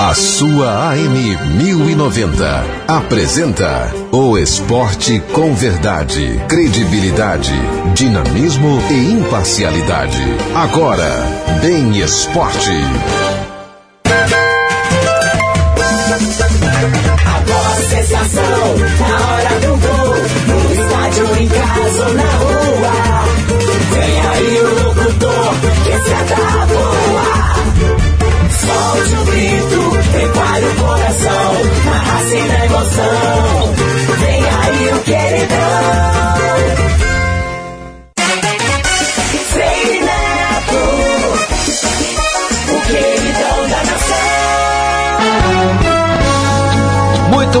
A sua AM 1090 apresenta o esporte com verdade, credibilidade, dinamismo e imparcialidade. Agora, Bem Esporte. Sensação,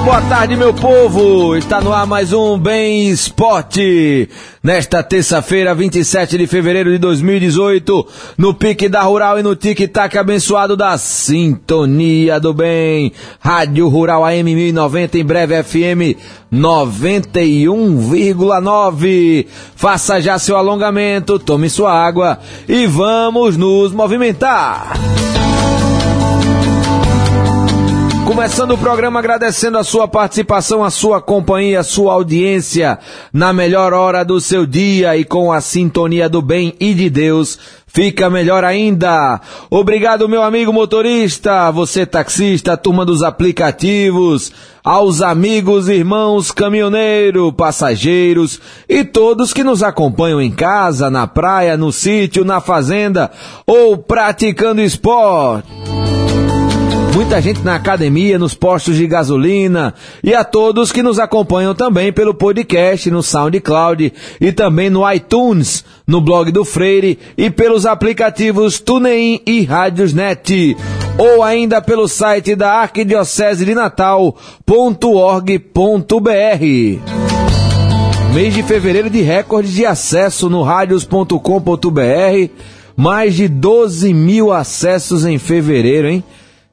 boa tarde, meu povo! Está no ar mais um Bem Esporte. Nesta terça-feira, 27 de fevereiro de 2018, no pique da Rural e no tic-tac abençoado da Sintonia do Bem. Rádio Rural AM 1090, em breve FM 91,9. Faça já seu alongamento, tome sua água e vamos nos movimentar. Começando o programa agradecendo a sua participação, a sua companhia, a sua audiência na melhor hora do seu dia e com a sintonia do bem e de Deus. Fica melhor ainda. Obrigado, meu amigo motorista, você taxista, turma dos aplicativos, aos amigos, irmãos, caminhoneiro, passageiros e todos que nos acompanham em casa, na praia, no sítio, na fazenda ou praticando esporte muita gente na academia, nos postos de gasolina e a todos que nos acompanham também pelo podcast no SoundCloud e também no iTunes, no blog do Freire e pelos aplicativos TuneIn e Rádiosnet ou ainda pelo site da Arquidiocese de Natal.org.br. Mês de fevereiro de recorde de acesso no radios.com.br, mais de 12 mil acessos em fevereiro, hein?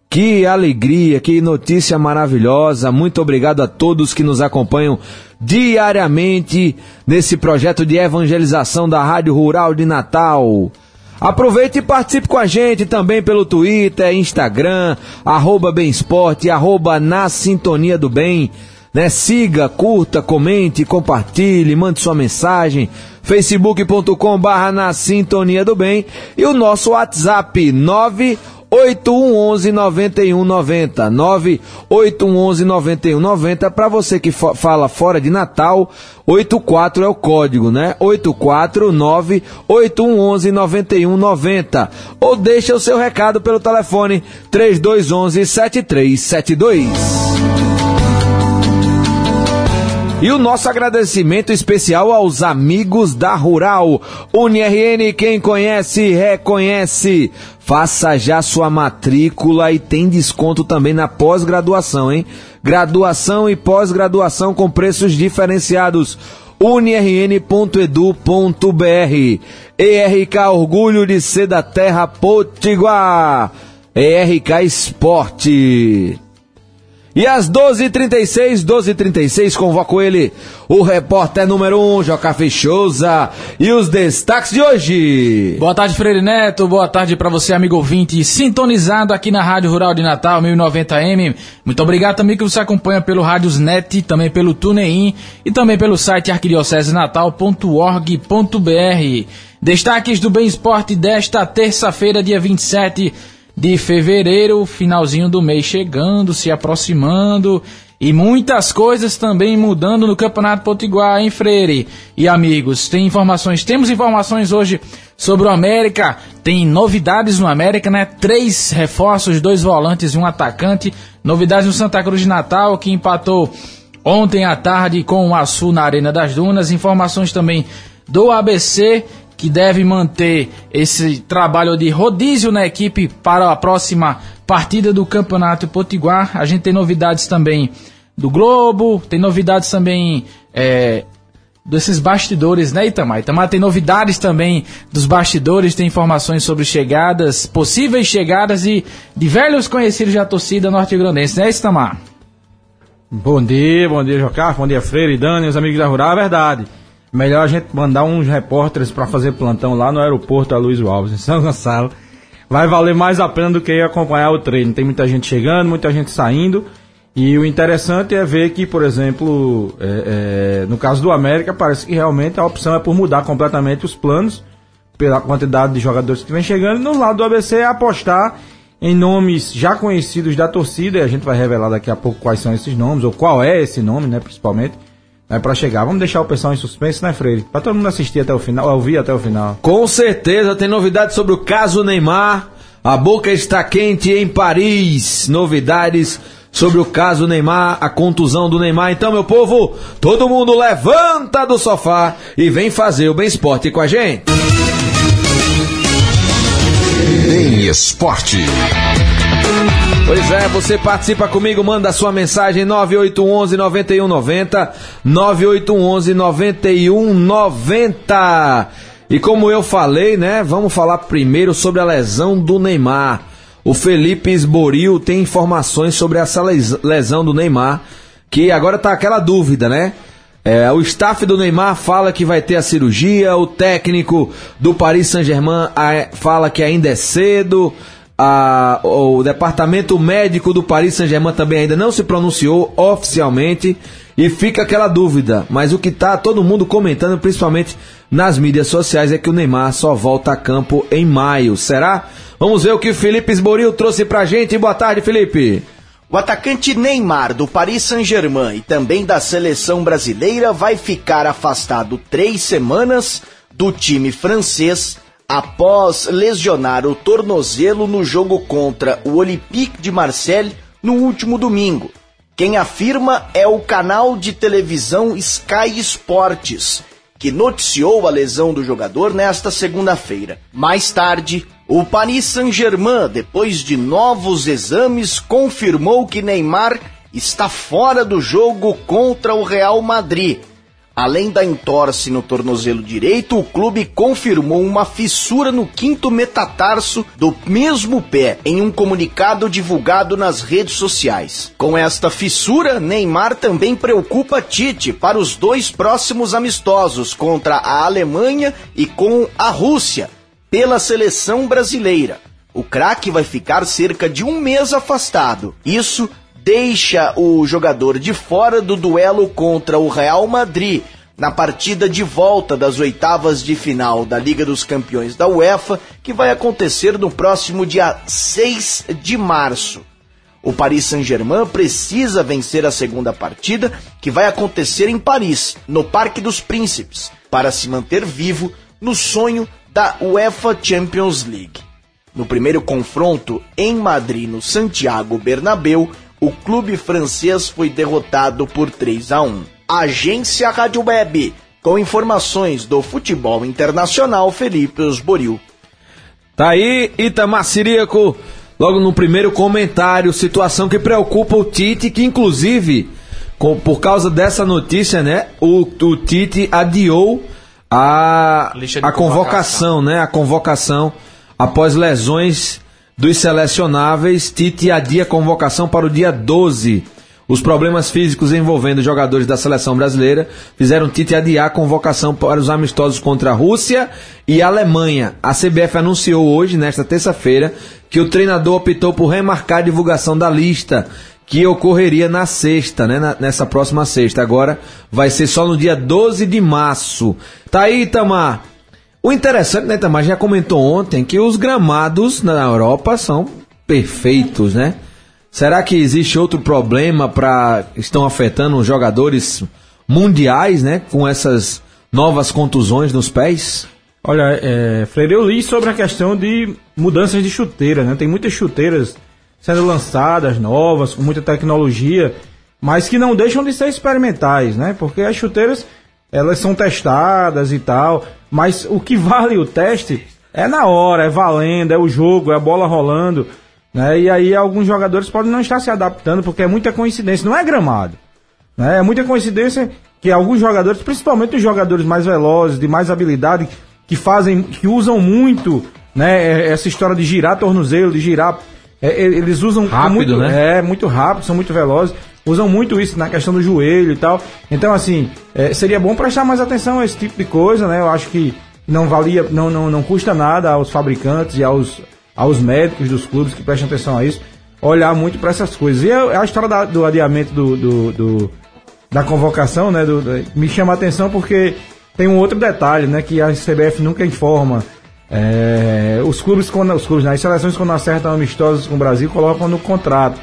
Que alegria, que notícia maravilhosa. Muito obrigado a todos que nos acompanham diariamente nesse projeto de evangelização da Rádio Rural de Natal. Aproveite e participe com a gente também pelo Twitter, Instagram, arroba Esporte, arroba na Sintonia do Bem. Né? Siga, curta, comente, compartilhe, mande sua mensagem. facebook.com barra na Sintonia do Bem e o nosso WhatsApp 9 8111 9190 98111 9190 para você que fala fora de Natal 84 é o código, né? 849 8111 9190 ou deixa o seu recado pelo telefone 3211 7372 e o nosso agradecimento especial aos amigos da Rural. UniRN, quem conhece, reconhece. Faça já sua matrícula e tem desconto também na pós-graduação, hein? Graduação e pós-graduação com preços diferenciados unirn.edu.br. ERK Orgulho de Ser da Terra Potiguar. ERK Esporte. E às 12h36, 12h36, convoco ele, o repórter número 1, um, Joca Fechosa, e os destaques de hoje. Boa tarde, Freire Neto, boa tarde para você, amigo ouvinte, sintonizado aqui na Rádio Rural de Natal, 1090M. Muito obrigado também que você acompanha pelo Rádios Net, também pelo TuneIn e também pelo site arquidiocesenatal.org.br. Destaques do Bem Esporte desta terça-feira, dia 27 de fevereiro, finalzinho do mês chegando, se aproximando e muitas coisas também mudando no Campeonato Potiguar, hein, Freire? E amigos, tem informações, temos informações hoje sobre o América, tem novidades no América, né? Três reforços, dois volantes e um atacante. Novidades no Santa Cruz de Natal, que empatou ontem à tarde com o Açu na Arena das Dunas. Informações também do ABC que deve manter esse trabalho de rodízio na equipe para a próxima partida do Campeonato Potiguar. A gente tem novidades também do Globo, tem novidades também é, desses bastidores, né, Itamar? Itamar tem novidades também dos bastidores, tem informações sobre chegadas, possíveis chegadas e de velhos conhecidos da torcida norte-grandense, né, Itamar? Bom dia, bom dia, Jocar, bom dia, Freire, Dani, os amigos da Rural, é verdade. Melhor a gente mandar uns repórteres para fazer plantão lá no aeroporto a Luiz Alves, em São Gonçalo. vai valer mais a pena do que ir acompanhar o treino. Tem muita gente chegando, muita gente saindo. E o interessante é ver que, por exemplo, é, é, no caso do América, parece que realmente a opção é por mudar completamente os planos, pela quantidade de jogadores que vem chegando. No lado do ABC é apostar em nomes já conhecidos da torcida, e a gente vai revelar daqui a pouco quais são esses nomes, ou qual é esse nome, né, principalmente, né, para chegar. Vamos deixar o pessoal em suspense, né, Freire? Para todo mundo assistir até o final, ouvir até o final. Com certeza, tem novidades sobre o caso Neymar. A boca está quente em Paris. Novidades sobre o caso Neymar, a contusão do Neymar. Então, meu povo, todo mundo levanta do sofá e vem fazer o Bem Esporte com a gente. Bem Esporte. Pois é, você participa comigo, manda sua mensagem 9811 9190 9811 9190. E como eu falei, né, vamos falar primeiro sobre a lesão do Neymar. O Felipe Esboril tem informações sobre essa lesão do Neymar, que agora tá aquela dúvida, né? É, o staff do Neymar fala que vai ter a cirurgia, o técnico do Paris Saint-Germain fala que ainda é cedo, a, o departamento médico do Paris Saint-Germain também ainda não se pronunciou oficialmente e fica aquela dúvida. Mas o que tá todo mundo comentando, principalmente nas mídias sociais, é que o Neymar só volta a campo em maio. Será? Vamos ver o que o Felipe Esboril trouxe pra gente. Boa tarde, Felipe. O atacante Neymar do Paris Saint-Germain e também da seleção brasileira vai ficar afastado três semanas do time francês após lesionar o tornozelo no jogo contra o Olympique de Marseille no último domingo. Quem afirma é o canal de televisão Sky Sports, que noticiou a lesão do jogador nesta segunda-feira. Mais tarde, o Paris Saint-Germain, depois de novos exames, confirmou que Neymar está fora do jogo contra o Real Madrid. Além da entorse no tornozelo direito, o clube confirmou uma fissura no quinto metatarso do mesmo pé em um comunicado divulgado nas redes sociais. Com esta fissura, Neymar também preocupa Tite para os dois próximos amistosos contra a Alemanha e com a Rússia, pela seleção brasileira. O craque vai ficar cerca de um mês afastado. Isso deixa o jogador de fora do duelo contra o Real Madrid na partida de volta das oitavas de final da Liga dos Campeões da UEFA, que vai acontecer no próximo dia 6 de março. O Paris Saint-Germain precisa vencer a segunda partida, que vai acontecer em Paris, no Parque dos Príncipes, para se manter vivo no sonho da UEFA Champions League. No primeiro confronto em Madrid, no Santiago Bernabéu, o clube francês foi derrotado por 3 a 1. Agência Rádio Web, com informações do futebol internacional, Felipe Osboril. Tá aí, Itamar Siríaco, logo no primeiro comentário, situação que preocupa o Tite, que inclusive, com, por causa dessa notícia, né, o, o Tite adiou a, a convocação, né? A convocação após lesões dos selecionáveis. Tite adia a convocação para o dia 12. Os problemas físicos envolvendo jogadores da seleção brasileira fizeram Tite adiar a convocação para os amistosos contra a Rússia e a Alemanha. A CBF anunciou hoje, nesta terça-feira, que o treinador optou por remarcar a divulgação da lista que ocorreria na sexta, né? Na, nessa próxima sexta. Agora vai ser só no dia 12 de março. Tá aí, Itamar. O interessante, né, Itamar, já comentou ontem que os gramados na Europa são perfeitos, né? Será que existe outro problema para estão afetando os jogadores mundiais, né, com essas novas contusões nos pés? Olha, é, Freire, eu li sobre a questão de mudanças de chuteira, né? Tem muitas chuteiras sendo lançadas, novas, com muita tecnologia, mas que não deixam de ser experimentais, né? Porque as chuteiras, elas são testadas e tal, mas o que vale o teste é na hora, é valendo, é o jogo, é a bola rolando, né? E aí alguns jogadores podem não estar se adaptando, porque é muita coincidência, não é gramado, né? É muita coincidência que alguns jogadores, principalmente os jogadores mais velozes, de mais habilidade, que fazem, que usam muito, né, essa história de girar tornozelo, de girar é, eles usam rápido, muito, né? É, muito rápido, são muito velozes. Usam muito isso na questão do joelho e tal. Então, assim, é, seria bom prestar mais atenção a esse tipo de coisa, né? Eu acho que não valia, não, não, não custa nada aos fabricantes e aos, aos médicos dos clubes que prestam atenção a isso, olhar muito para essas coisas. E a, a história da- do adiamento do, do- do- da convocação, né, do- do- me chama a atenção porque tem um outro detalhe, né, que a CBF nunca informa. É, os clubes, quando, os clubes, né, as seleções quando acertam amistosos com o Brasil, colocam no contrato.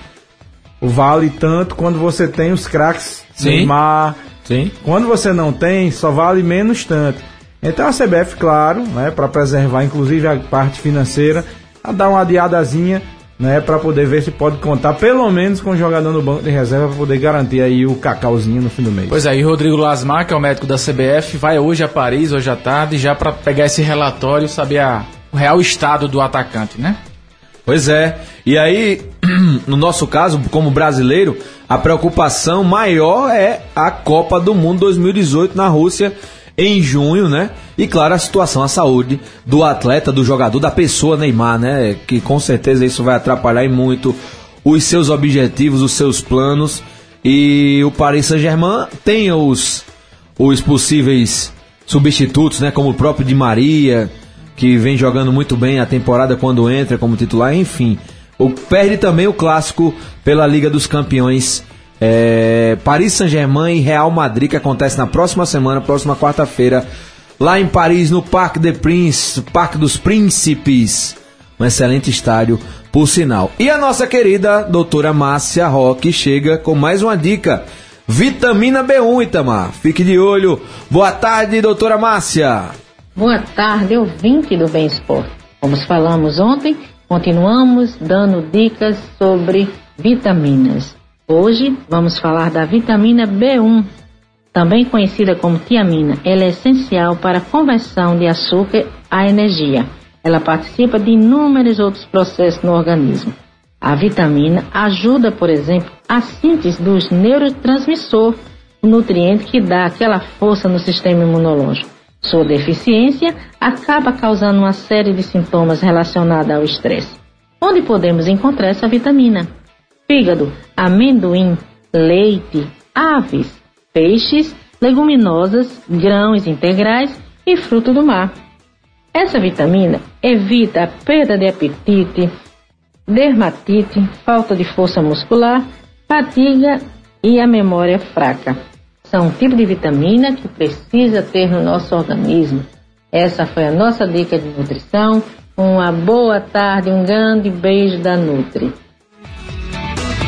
Vale tanto quando você tem os craques Sim. Neymar, Sim. quando você não tem, só vale menos tanto. Então a CBF, claro, né, para preservar inclusive a parte financeira, a dar uma adiadazinha, né, para poder ver se pode contar pelo menos com o jogador no banco de reserva para poder garantir aí o cacauzinho no fim do mês. Pois é, e Rodrigo Lasmar, que é o médico da CBF, vai hoje a Paris, hoje à tarde, já pra pegar esse relatório e saber a- o real estado do atacante, né? Pois é. E aí, no nosso caso, como brasileiro, a preocupação maior é a Copa do Mundo 2018 na Rússia em junho, né? E claro, a situação, a saúde do atleta, do jogador, da pessoa Neymar, né? Que com certeza isso vai atrapalhar muito os seus objetivos, os seus planos. E o Paris Saint-Germain tem os, os possíveis substitutos, né? Como o próprio Di Maria, que vem jogando muito bem a temporada quando entra como titular, enfim. O, perde também o clássico pela Liga dos Campeões. É, Paris Saint-Germain e Real Madrid, que acontece na próxima semana, próxima quarta-feira, lá em Paris, no Parque des Princes, Parque dos Príncipes. Um excelente estádio, por sinal. E a nossa querida doutora Márcia Roque chega com mais uma dica. Vitamina B1, Itamar. Fique de olho. Boa tarde, doutora Márcia. Boa tarde, ouvinte do Bem Esporte. Como falamos ontem, continuamos dando dicas sobre vitaminas. Hoje vamos falar da vitamina B1, também conhecida como tiamina. Ela é essencial para a conversão de açúcar à energia. Ela participa de inúmeros outros processos no organismo. A vitamina ajuda, por exemplo, a síntese dos neurotransmissores, o nutriente que dá aquela força no sistema imunológico. Sua deficiência acaba causando uma série de sintomas relacionados ao estresse. Onde podemos encontrar essa vitamina? Fígado, amendoim, leite, aves, peixes, leguminosas, grãos integrais e fruto do mar. Essa vitamina evita a perda de apetite, dermatite, falta de força muscular, fadiga e a memória fraca. São um tipo de vitamina que precisa ter no nosso organismo. Essa foi a nossa dica de nutrição. Uma boa tarde, um grande beijo da Nutri.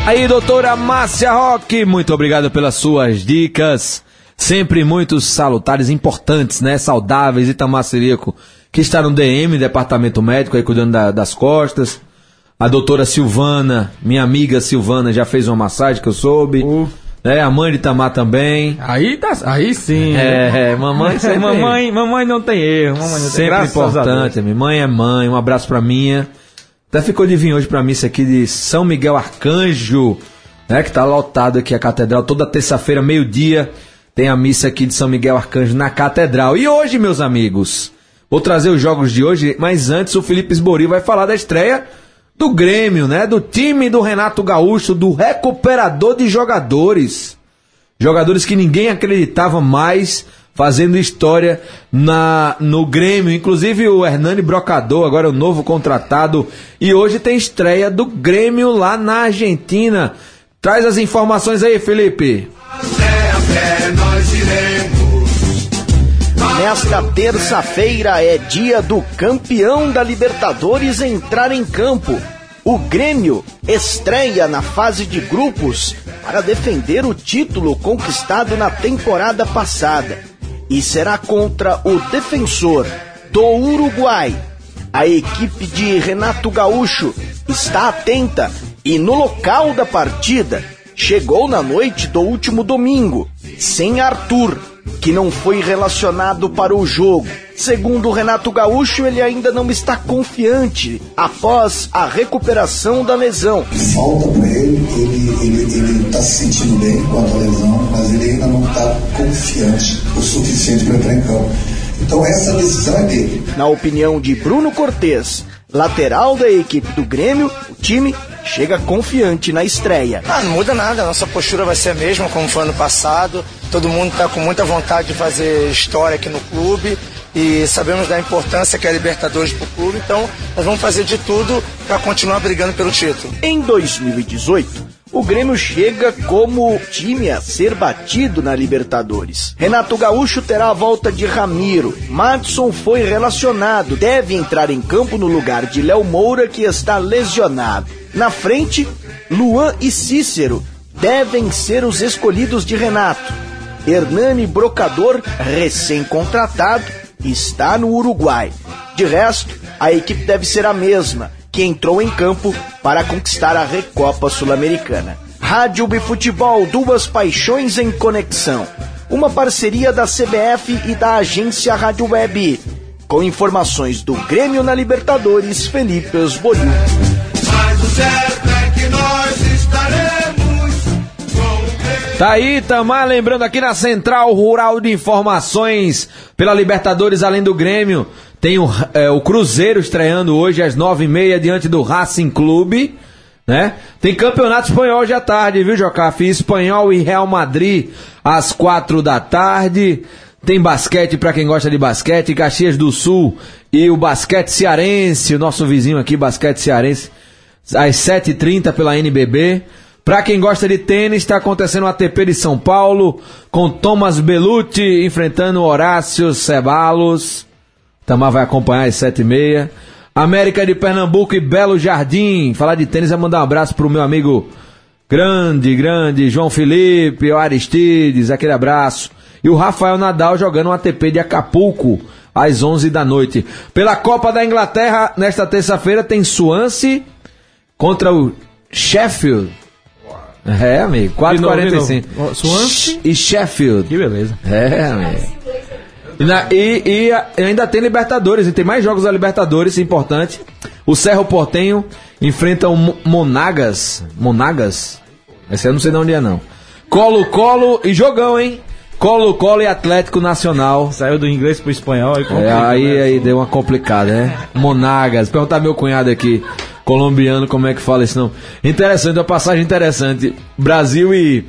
Aí, doutora Márcia Roque, muito obrigado pelas suas dicas. Sempre muito salutares, importantes, né? Saudáveis, Itamar Sirico, que está no DM, Departamento Médico, aí cuidando da- das costas. A doutora Silvana, minha amiga Silvana, já fez uma massagem que eu soube. Uh. Né? A mãe de Itamar também. Aí tá, aí sim. É, é, mamãe mamãe, mamãe não tem erro, mamãe não tem sempre importante. Minha mãe é mãe, um abraço pra minha. Até ficou de vir hoje pra mim isso aqui de São Miguel Arcanjo, né? Que tá lotado aqui a catedral toda terça-feira, meio-dia. Tem a missa aqui de São Miguel Arcanjo na catedral. E hoje, meus amigos, vou trazer os jogos de hoje, mas antes o Felipe Esbori vai falar da estreia do Grêmio, né? Do time do Renato Gaúcho, do recuperador de jogadores. Jogadores que ninguém acreditava mais fazendo história na no Grêmio, inclusive o Hernani Brocador, agora o novo contratado, e hoje tem estreia do Grêmio lá na Argentina. Traz as informações aí, Felipe. Nesta terça-feira é dia do campeão da Libertadores entrar em campo. O Grêmio estreia na fase de grupos para defender o título conquistado na temporada passada e será contra o defensor do Uruguai. A equipe de Renato Gaúcho está atenta e no local da partida chegou na noite do último domingo, sem Arthur, que não foi relacionado para o jogo. Segundo o Renato Gaúcho, ele ainda não está confiante após a recuperação da lesão. falta para ele, ele, ele, ele tá se sentindo bem quanto à lesão, mas ele ainda não está confiante o suficiente para entrar em campo. Então essa decisão é dele. Na opinião de Bruno Cortes, lateral da equipe do Grêmio, o time chega confiante na estreia. Ah, não muda nada, a nossa postura vai ser a mesma como foi ano passado. Todo mundo está com muita vontade de fazer história aqui no clube e sabemos da importância que é a Libertadores para o clube, então nós vamos fazer de tudo para continuar brigando pelo título. Em 2018, o Grêmio chega como time a ser batido na Libertadores. Renato Gaúcho terá a volta de Ramiro. Madson foi relacionado, deve entrar em campo no lugar de Léo Moura, que está lesionado. Na frente, Luan e Cícero devem ser os escolhidos de Renato. Hernani Brocador, recém-contratado, está no Uruguai. De resto, a equipe deve ser a mesma, que entrou em campo para conquistar a Recopa Sul-Americana. Rádio Bifutebol, duas paixões em conexão. Uma parceria da CBF e da agência Rádio Web. Com informações do Grêmio na Libertadores, Felipe Osbolio. Mas o certo é que nós estaremos com o Tá aí, Tamar, lembrando aqui na Central Rural de Informações pela Libertadores, além do Grêmio, tem o, é, o Cruzeiro estreando hoje às nove e meia diante do Racing Clube, né? Tem Campeonato Espanhol hoje à tarde, viu, Jocafi? Espanhol e Real Madrid às quatro da tarde. Tem basquete para quem gosta de basquete, Caxias do Sul e o basquete cearense, o nosso vizinho aqui, basquete cearense, às 7h30 pela NBB. Pra quem gosta de tênis, está acontecendo o ATP de São Paulo, com Thomas Belucci enfrentando Horácio Ceballos. Tamar vai acompanhar às 7h30. América de Pernambuco e Belo Jardim. Falar de tênis é mandar um abraço pro meu amigo grande, grande, João Felipe, o Aristides, aquele abraço. E o Rafael Nadal jogando um ATP de Acapulco às 11 da noite. Pela Copa da Inglaterra, nesta terça-feira, tem Swansea contra o Sheffield. É, amigo, De novo, de 4h45. novo. Swansea? E Sheffield. Que beleza. É, amigo. E, na- e- e ainda tem Libertadores, e tem mais jogos da Libertadores, importante. O Cerro Portenho enfrenta o Mo- Monagas. Monagas? Esse eu não sei de onde é, não. Colo-Colo e jogão, hein? Colo-Colo e Atlético Nacional. Saiu do inglês pro espanhol e É, aí, né? aí deu uma complicada, né? Monagas. Perguntar meu cunhado aqui, colombiano, como é que fala isso não. Interessante, uma passagem interessante. Brasil e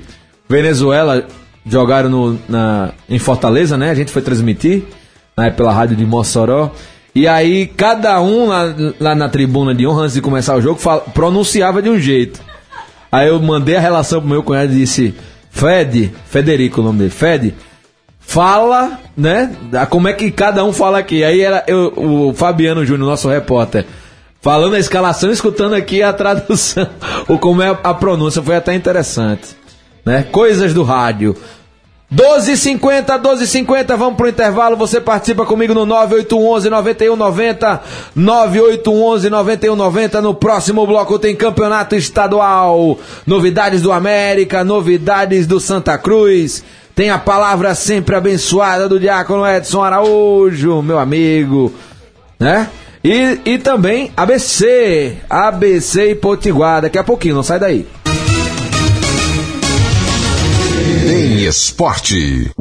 Venezuela jogaram no, na, em Fortaleza, né? A gente foi transmitir né, pela rádio de Mossoró. E aí, cada um lá, lá na tribuna de honra, antes de começar o jogo, fala- pronunciava de um jeito. Aí eu mandei a relação pro meu cunhado e disse: Fred, Federico o nome dele, Fred, fala, né? Como é que cada um fala aqui. Aí era eu, o Fabiano Júnior, nosso repórter, falando a escalação, escutando aqui a tradução, o como é a pronúncia, foi até interessante. Né? Coisas do rádio. 12h50, 12h50, vamos pro intervalo. Você participa comigo no 9811 9190, 9811 9190. No próximo bloco tem campeonato estadual, novidades do América, novidades do Santa Cruz. Tem a palavra sempre abençoada do Diácono Edson Araújo, meu amigo, né? E, e também ABC, ABC e Potiguar. Daqui a pouquinho, não sai daí. Em esporte.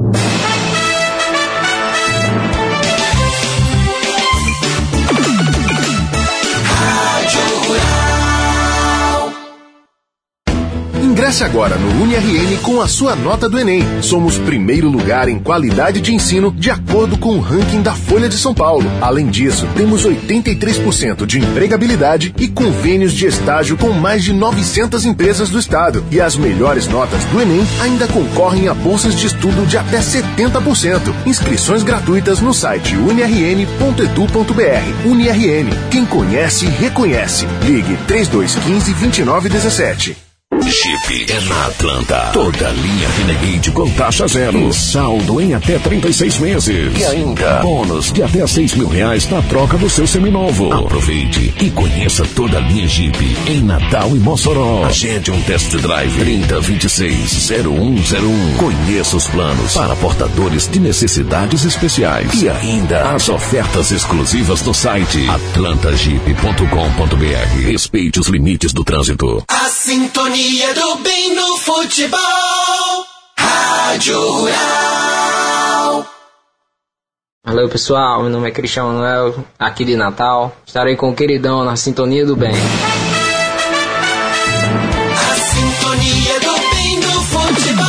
Ingresse agora no UniRN com a sua nota do Enem. Somos primeiro lugar em qualidade de ensino de acordo com o ranking da Folha de São Paulo. Além disso, temos 83% de empregabilidade e convênios de estágio com mais de 900 empresas do estado. E as melhores notas do Enem ainda concorrem a bolsas de estudo de até 70%. Inscrições gratuitas no site unirn.edu.br. UniRN, quem conhece, reconhece. Ligue 3215 2917. Jeep é na Atlanta. Toda linha Renegade com taxa zero. E saldo em até 36 meses. E ainda, bônus de até 6 mil reais na troca do seu seminovo. Aproveite e conheça toda a linha Jeep em Natal e Mossoró. Agende um test drive 3026 0101. Conheça os planos para portadores de necessidades especiais. E ainda, as ofertas exclusivas no site atlantajeep.com.br. Respeite os limites do trânsito. A sintonia Sintonia do bem no futebol. Rádio Rural. Alô pessoal, meu nome é Cristiano Manuel, aqui de Natal. Estarei com o queridão na Sintonia do Bem. A Sintonia do Bem no futebol.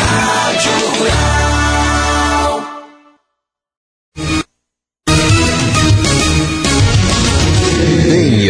Rádio Rural.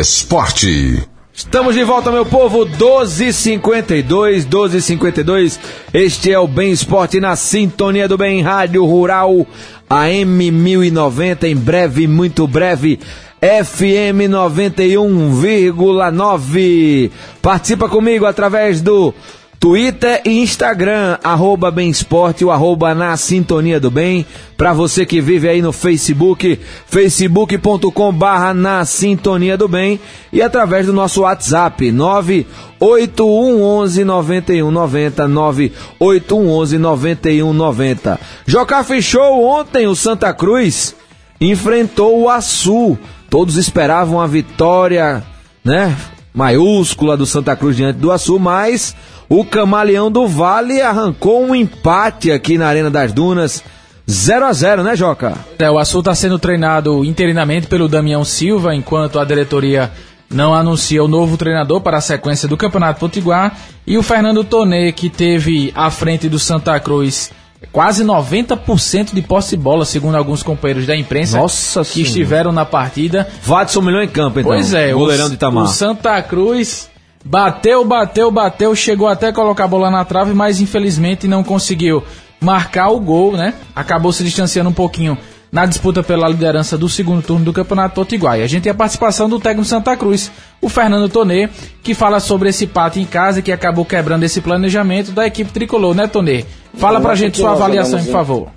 Esporte. Estamos de volta, meu povo, 1252, 1252. Este é o Bem Esporte na sintonia do Bem Rádio Rural, AM 1090, em breve, muito breve, FM 91,9. Participa comigo através do Twitter e Instagram, arroba Bem Esporte, o arroba na Sintonia do Bem. Para você que vive aí no Facebook, facebook.com barra na Sintonia do Bem. E através do nosso WhatsApp, 98111 9190, 98111 9190. Jocar fechou ontem o Santa Cruz, enfrentou o Açu. Todos esperavam a vitória, né? Maiúscula do Santa Cruz diante do Açu, mas o Camaleão do Vale arrancou um empate aqui na Arena das Dunas. 0 a 0 né, Joca? É, o Açu está sendo treinado interinamente pelo Damião Silva, enquanto a diretoria não anuncia o novo treinador para a sequência do Campeonato Potiguar. E o Fernando Tonê, que teve à frente do Santa Cruz quase 90% de posse de bola, segundo alguns companheiros da imprensa Nossa que Senhora. estiveram na partida. Vadson milhão em campo, então. Pois é, Goleirão o, de Itamar. o Santa Cruz bateu, bateu, bateu, chegou até a colocar a bola na trave, mas infelizmente não conseguiu marcar o gol, né? Acabou se distanciando um pouquinho na disputa pela liderança do segundo turno do Campeonato Potiguar. E a gente tem a participação do técnico Santa Cruz, o Fernando Tonê, que fala sobre esse empate em casa que acabou quebrando esse planejamento da equipe tricolor, né, Tonê? Fala pra gente sua avaliação, por assim. favor.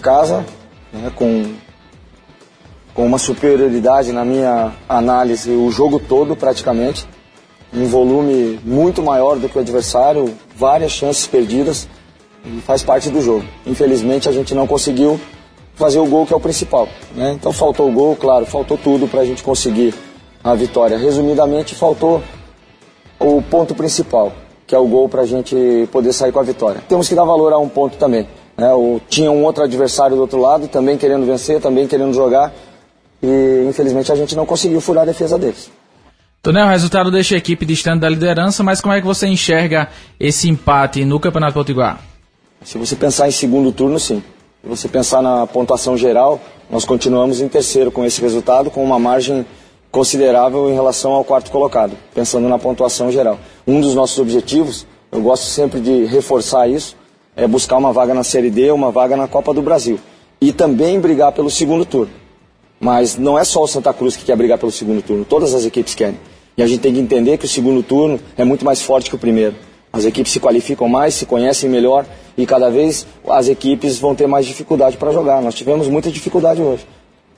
casa, né, com, com uma superioridade na minha análise o jogo todo praticamente, um volume muito maior do que o adversário, várias chances perdidas faz parte do jogo. Infelizmente a gente não conseguiu fazer o gol que é o principal. Né? Então faltou o gol, claro, faltou tudo para a gente conseguir a vitória. Resumidamente faltou o ponto principal, que é o gol para a gente poder sair com a vitória. Temos que dar valor a um ponto também. Né? O, tinha um outro adversário do outro lado, também querendo vencer, também querendo jogar, e infelizmente a gente não conseguiu furar a defesa deles. Tonel, o resultado deixa a equipe distante da liderança, mas como é que você enxerga esse empate no Campeonato Potiguar? Se você pensar em segundo turno, sim. Se você pensar na pontuação geral, nós continuamos em terceiro com esse resultado, com uma margem considerável em relação ao quarto colocado, pensando na pontuação geral. Um dos nossos objetivos, eu gosto sempre de reforçar isso, é buscar uma vaga na Série D, uma vaga na Copa do Brasil. E também brigar pelo segundo turno. Mas não é só o Santa Cruz que quer brigar pelo segundo turno, todas as equipes querem. E a gente tem que entender que o segundo turno é muito mais forte que o primeiro. As equipes se qualificam mais, se conhecem melhor e cada vez as equipes vão ter mais dificuldade para jogar. Nós tivemos muita dificuldade hoje.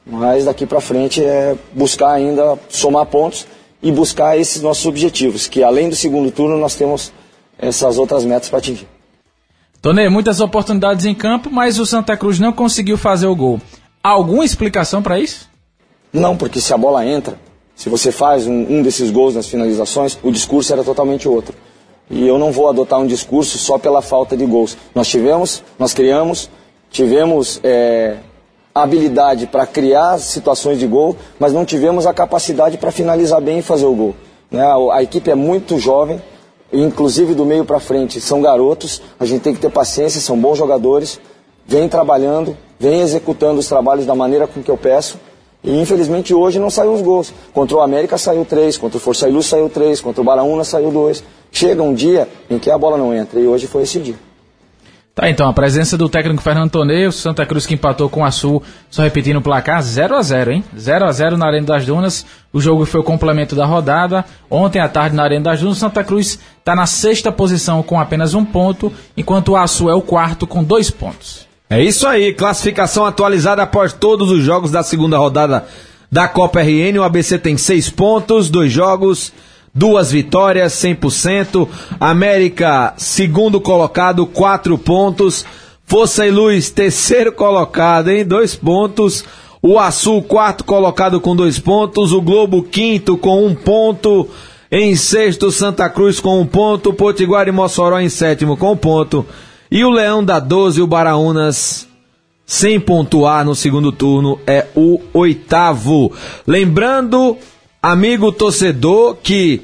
Mas daqui para frente é buscar ainda somar pontos e buscar esses nossos objetivos, que além do segundo turno nós temos essas outras metas para atingir. Tonê, muitas oportunidades em campo, mas o Santa Cruz não conseguiu fazer o gol. Alguma explicação para isso? Não, porque se a bola entra, se você faz um, um desses gols nas finalizações, o discurso era totalmente outro. E eu não vou adotar um discurso só pela falta de gols. Nós tivemos, nós criamos, tivemos é, habilidade para criar situações de gol, mas não tivemos a capacidade para finalizar bem e fazer o gol. Né? A, a equipe é muito jovem, inclusive do meio para frente são garotos, a gente tem que ter paciência, são bons jogadores, vem trabalhando, vem executando os trabalhos da maneira com que eu peço. E infelizmente hoje não saiu os gols. Contra o América saiu três, contra o Força Luz saiu três, contra o Baraúna saiu dois. Chega um dia em que a bola não entra e hoje foi esse dia. Tá, então, a presença do técnico Fernando Tonê, o Santa Cruz que empatou com a Sul, só repetindo o placar, 0 a 0 hein? 0 a 0 na Arena das Dunas. O jogo foi o complemento da rodada. Ontem à tarde na Arena das Dunas, Santa Cruz está na sexta posição com apenas um ponto, enquanto o Açu é o quarto com dois pontos. É isso aí, classificação atualizada após todos os jogos da segunda rodada da Copa RN. O ABC tem seis pontos, dois jogos, duas vitórias, 100%. América, segundo colocado, quatro pontos. Força e Luz, terceiro colocado, em dois pontos. O Açul, quarto colocado com dois pontos. O Globo, quinto com um ponto. Em sexto, Santa Cruz com um ponto. Potiguar e Mossoró em sétimo com um ponto. E o Leão da 12, o Baraunas, sem pontuar no segundo turno, é o oitavo. Lembrando, amigo torcedor, que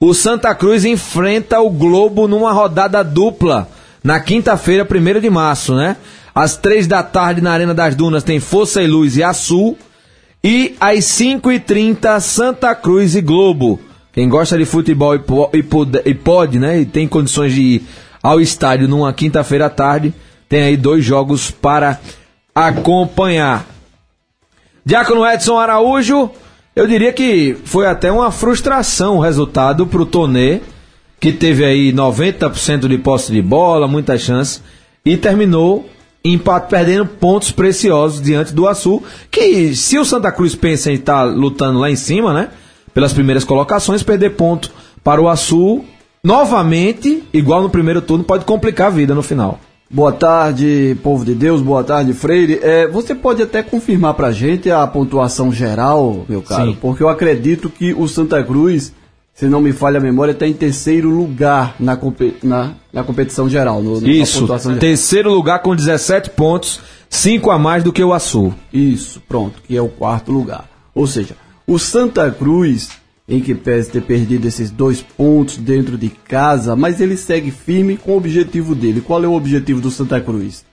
o Santa Cruz enfrenta o Globo numa rodada dupla na quinta-feira, 1 de março, né? Às três da tarde na Arena das Dunas tem Força e Luz e Açul. E às 5h30, Santa Cruz e Globo. Quem gosta de futebol e, po pode, pode, né? E tem condições de ir ao estádio numa quinta-feira à tarde, tem aí dois jogos para acompanhar. Diácono Edson Araújo, eu diria que foi até uma frustração o resultado para o Tonê, que teve aí 90% de posse de bola, muitas chances, e terminou empate perdendo pontos preciosos diante do Açu, que se o Santa Cruz pensa em estar tá lutando lá em cima, né, pelas primeiras colocações, perder ponto para o Açu novamente, igual no primeiro turno, pode complicar a vida no final. Boa tarde, povo de Deus, boa tarde, Freire. É, você pode até confirmar pra gente a pontuação geral, meu caro, Sim. porque eu acredito que o Santa Cruz, se não me falha a memória, está em terceiro lugar na, na, na competição geral. No, Isso, geral. terceiro lugar com 17 pontos, 5 a mais do que o Açul. Isso, pronto, que é o quarto lugar. Ou seja, o Santa Cruz em que pese ter perdido esses dois pontos dentro de casa, mas ele segue firme com o objetivo dele. Qual é o objetivo do Santa Cruz?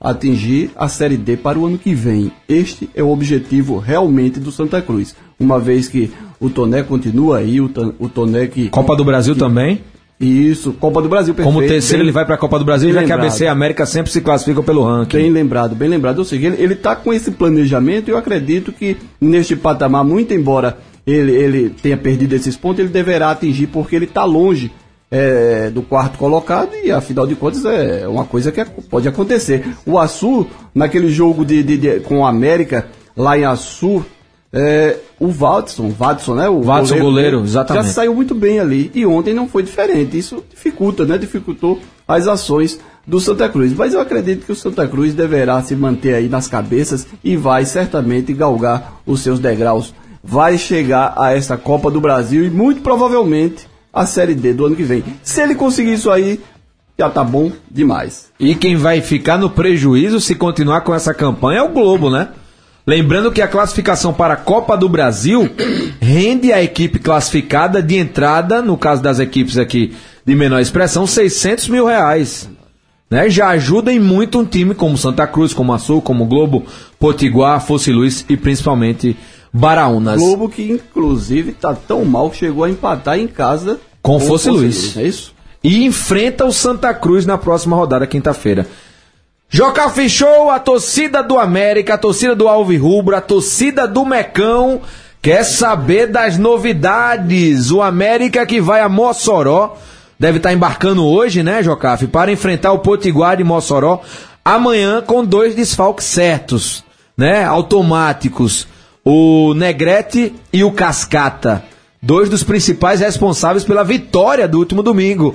Atingir a Série D para o ano que vem. Este é o objetivo realmente do Santa Cruz. Uma vez que o Toné continua aí, o, o Toné que. Copa do Brasil que, também? Isso, Copa do Brasil, perfeito. Como terceiro bem, ele vai para a Copa do Brasil, já lembrado. que a ABC e a América sempre se classificam pelo ranking. Bem lembrado, bem lembrado. Ou seja, ele está com esse planejamento e eu acredito que neste patamar, muito embora ele, ele tenha perdido esses pontos, ele deverá atingir porque ele está longe é, do quarto colocado e afinal de contas é uma coisa que é, pode acontecer. O Açu, naquele jogo de, de, de com o América, lá em Açu, é, o Watson, Watson, né? O Watson goleiro, goleiro, exatamente. Já saiu muito bem ali. E ontem não foi diferente. Isso dificulta, né? Dificultou as ações do Santa Cruz. Mas eu acredito que o Santa Cruz deverá se manter aí nas cabeças e vai certamente galgar os seus degraus vai chegar a essa Copa do Brasil e muito provavelmente a Série D do ano que vem. Se ele conseguir isso aí, já tá bom demais. E quem vai ficar no prejuízo se continuar com essa campanha é o Globo, né? Lembrando que a classificação para a Copa do Brasil rende a equipe classificada de entrada, no caso das equipes aqui de menor expressão, 600 mil reais. Né? Já ajuda em muito um time como Santa Cruz, como Açul, como Globo, Potiguar, Fosse Luiz e principalmente Baraunas. Globo que inclusive tá tão mal que chegou a empatar em casa com, com Fosse Luiz. É isso? E enfrenta o Santa Cruz na próxima rodada, quinta-feira. Joca fechou a torcida do América, a torcida do Alvi Rubro, a torcida do Mecão quer saber das novidades. O América que vai a Mossoró deve estar tá embarcando hoje, né, Jocaf, para enfrentar o Potiguar de Mossoró amanhã com dois desfalques certos, né, automáticos o Negrete e o Cascata, dois dos principais responsáveis pela vitória do último domingo.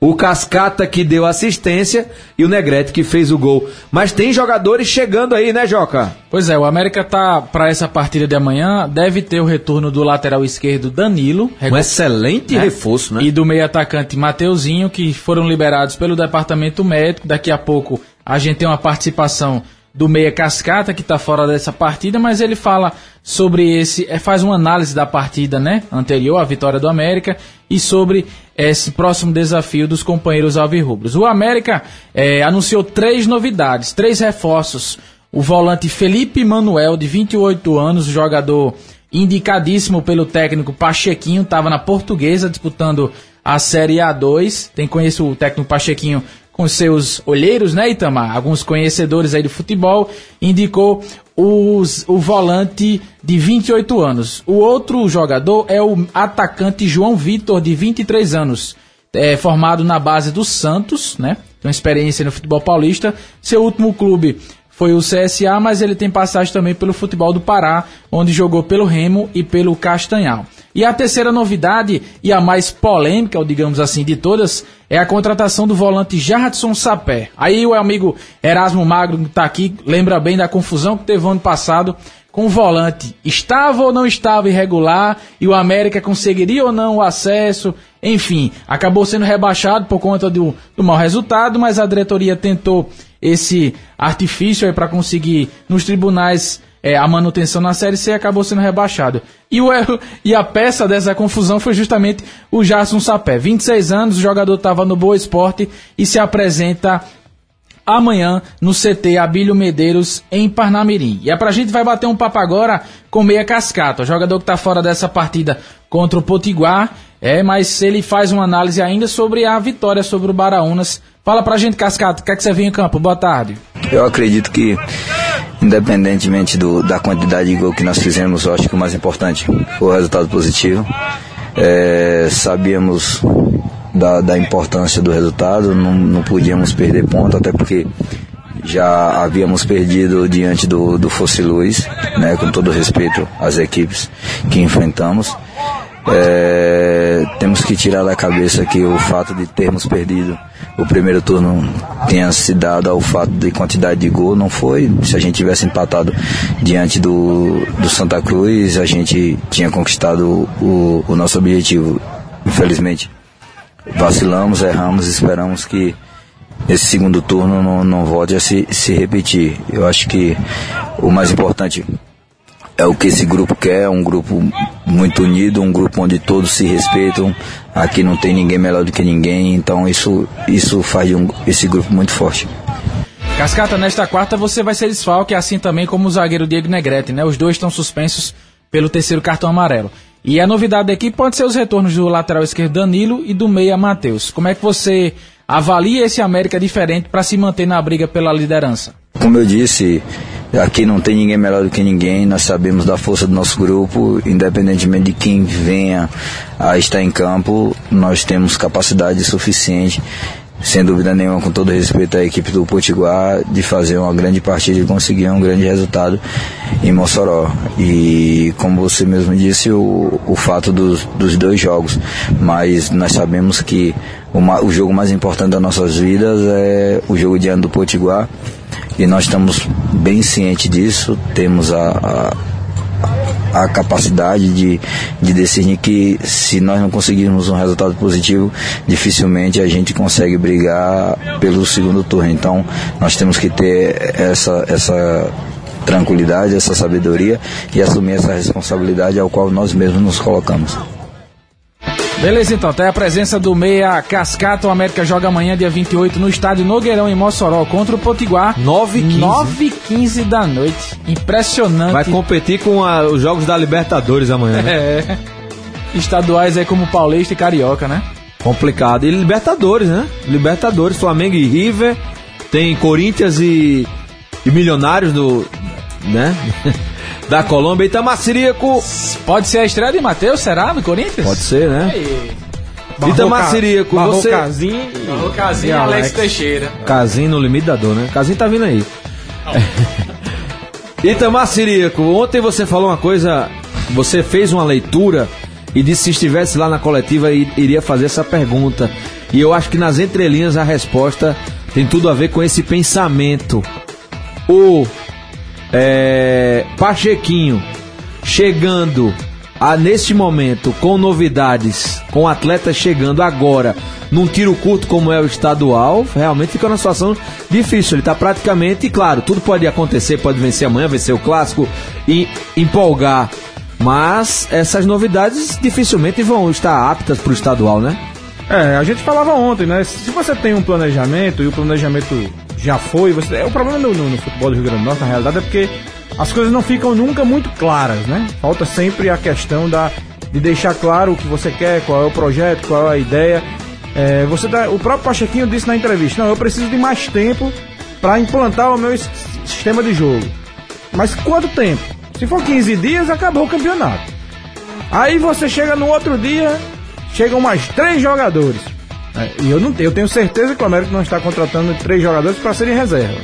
O Cascata que deu assistência e o Negrete que fez o gol. Mas tem jogadores chegando aí, né, Joca? Pois é, o América tá para essa partida de amanhã, deve ter o retorno do lateral esquerdo Danilo, um excelente né? reforço, né? E do meio atacante Mateuzinho, que foram liberados pelo departamento médico. Daqui a pouco a gente tem uma participação do Meia Cascata, que está fora dessa partida, mas ele fala sobre esse, é, faz uma análise da partida né, anterior à vitória do América e sobre esse próximo desafio dos companheiros alvirrubros. O América é, anunciou três novidades, três reforços. O volante Felipe Manuel, de 28 anos, jogador indicadíssimo pelo técnico Pachequinho, estava na Portuguesa disputando a Série A2. Tem conheço o técnico Pachequinho com seus olheiros, né, Itamar? Alguns conhecedores aí do futebol, indicou os, o volante de 28 anos. O outro jogador é o atacante João Vitor, de 23 anos. É, formado na base do Santos, né? Tem experiência no futebol paulista. Seu último clube foi o CSA, mas ele tem passagem também pelo futebol do Pará, onde jogou pelo Remo e pelo Castanhal. E a terceira novidade, e a mais polêmica, ou digamos assim, de todas, é a contratação do volante Jardson Sapé. Aí o amigo Erasmo Magro, que está aqui, lembra bem da confusão que teve ano passado com o volante. Estava ou não estava irregular e o América conseguiria ou não o acesso. Enfim, acabou sendo rebaixado por conta do, do mau resultado, mas a diretoria tentou esse artifício para conseguir nos tribunais é, a manutenção na Série C acabou sendo rebaixado. E, o erro, e a peça dessa confusão foi justamente o Jason Sapé. 26 anos, o jogador estava no Boa Esporte e se apresenta amanhã no CT Abílio Medeiros em Parnamirim. E é pra gente vai bater um papo agora com Meia Cascata, o jogador que tá fora dessa partida contra o Potiguar, é, mas ele faz uma análise ainda sobre a vitória sobre o Baraunas. Fala pra gente, Cascata, o que é que você viu em campo? Boa tarde. Eu acredito que, independentemente do, da quantidade de gol que nós fizemos, eu acho que o mais importante foi o resultado positivo. É, sabíamos da, da importância do resultado, não, não podíamos perder ponto, até porque já havíamos perdido diante do, do Fosse Luz, né, com todo respeito às equipes que enfrentamos. É, temos que tirar da cabeça que o fato de termos perdido o primeiro turno tenha se dado ao fato de quantidade de gol, não foi. Se a gente tivesse empatado diante do, do Santa Cruz, a gente tinha conquistado o, o nosso objetivo. Infelizmente, vacilamos, erramos, esperamos que esse segundo turno não, não volte a se, se repetir. Eu acho que o mais importante é o que esse grupo quer, um grupo muito unido, um grupo onde todos se respeitam. Aqui não tem ninguém melhor do que ninguém, então isso, isso faz um, esse grupo muito forte. Cascata, nesta quarta você vai ser desfalque, assim também como o zagueiro Diego Negrete, né? Os dois estão suspensos pelo terceiro cartão amarelo. E a novidade aqui pode ser os retornos do lateral esquerdo Danilo e do meia Matheus. Como é que você avalia esse América diferente para se manter na briga pela liderança? Como eu disse, aqui não tem ninguém melhor do que ninguém, nós sabemos da força do nosso grupo, independentemente de quem venha a estar em campo, nós temos capacidade suficiente sem dúvida nenhuma, com todo respeito à equipe do Potiguar, de fazer uma grande partida e conseguir um grande resultado em Mossoró. E como você mesmo disse, o, o fato dos, dos dois jogos, mas nós sabemos que o, o jogo mais importante das nossas vidas é o jogo diante do Potiguar e nós estamos bem cientes disso, temos a, a a capacidade de, de discernir que se nós não conseguirmos um resultado positivo, dificilmente a gente consegue brigar pelo segundo turno. Então, nós temos que ter essa, essa tranquilidade, essa sabedoria e assumir essa responsabilidade ao qual nós mesmos nos colocamos. Beleza, então. Tem a presença do Meia Cascata. O América joga amanhã, dia 28, no estádio Nogueirão, em Mossoró, contra o Potiguar. 9 h 9 15 da noite. Impressionante. Vai competir com a, os jogos da Libertadores amanhã, né? É. Estaduais aí como Paulista e Carioca, né? Complicado. E Libertadores, né? Libertadores, Flamengo e River. Tem Corinthians e, e Milionários do. né? da Colômbia. Itamacirico. Pode ser a estreia de Matheus, será, no Corinthians? Pode ser, né? Aí. Itamacirico, você. Casim e- Casim e e Alex Teixeira. Casim no limite da dor, né? Casim tá vindo aí. Itamar Sirico, ontem você falou uma coisa, você fez uma leitura e disse que se estivesse lá na coletiva iria fazer essa pergunta. E eu acho que nas entrelinhas a resposta tem tudo a ver com esse pensamento. O é, Pachequinho chegando a neste momento com novidades, com atletas chegando agora num tiro curto como é o estadual, realmente fica numa situação difícil. Ele está praticamente, claro, tudo pode acontecer, pode vencer amanhã, vencer o clássico e empolgar. Mas essas novidades dificilmente vão estar aptas para o estadual, né? É, a gente falava ontem, né? Se você tem um planejamento e o planejamento já foi, você, é, o problema no, no- no futebol do Rio Grande do Norte, na realidade, é porque as coisas não ficam nunca muito claras, né? Falta sempre a questão da, de deixar claro o que você quer, qual é o projeto, qual é a ideia. É, você dá, o próprio Pachequinho disse na entrevista, não, eu preciso de mais tempo para implantar o meu sistema de jogo. Mas quanto tempo? Se for 15 dias, acabou o campeonato. Aí você chega no outro dia, chegam mais três jogadores. É, e eu não eu tenho certeza que o América não está contratando três jogadores para serem reserva.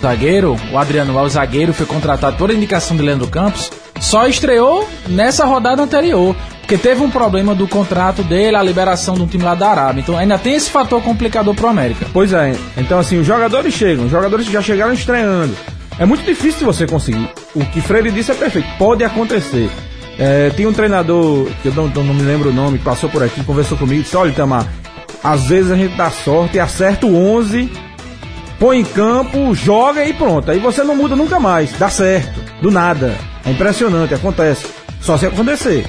Zagueiro, o Adriano Alves, zagueiro, foi contratado por indicação de Leandro Campos, só estreou nessa rodada anterior, porque teve um problema do contrato dele, a liberação de um time lá da Arábia. Então ainda tem esse fator complicador pro América. Pois é, então assim, os jogadores chegam, os jogadores já chegaram estreando. É muito difícil você conseguir. O que Freire disse é perfeito, pode acontecer. É, tem um treinador, que eu não, não me lembro o nome, passou por aqui, conversou comigo disse: Olha, Itamar, às vezes a gente dá sorte acerta o 11, põe em campo, joga e pronto. Aí você não muda nunca mais, dá certo, do nada. É impressionante, acontece. Só se acontecer.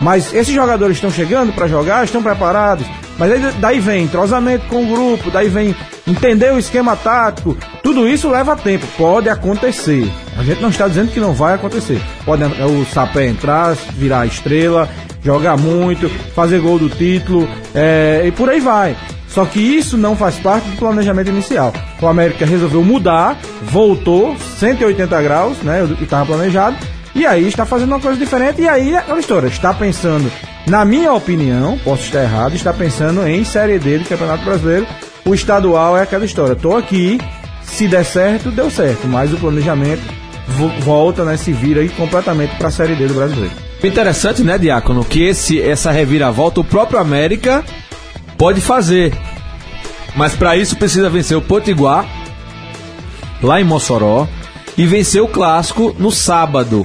Mas esses jogadores estão chegando para jogar, estão preparados. Mas aí, daí vem entrosamento com o grupo, daí vem entender o esquema tático. Tudo isso leva tempo. Pode acontecer. A gente não está dizendo que não vai acontecer. Pode o Sapé entrar, virar estrela, jogar muito, fazer gol do título é, e por aí vai. Só que isso não faz parte do planejamento inicial. O América resolveu mudar, voltou 180 graus, né, que estava planejado, e aí está fazendo uma coisa diferente. E aí é aquela história, está pensando, na minha opinião, posso estar errado, está pensando em Série D do Campeonato Brasileiro. O estadual é aquela história, estou aqui, se der certo, deu certo, mas o planejamento volta, né, se vira aí completamente para a Série D do Brasileiro. Interessante, né, Diácono, que esse, essa reviravolta o próprio América pode fazer. Mas para isso precisa vencer o Potiguar, lá em Mossoró, e vencer o Clássico no sábado.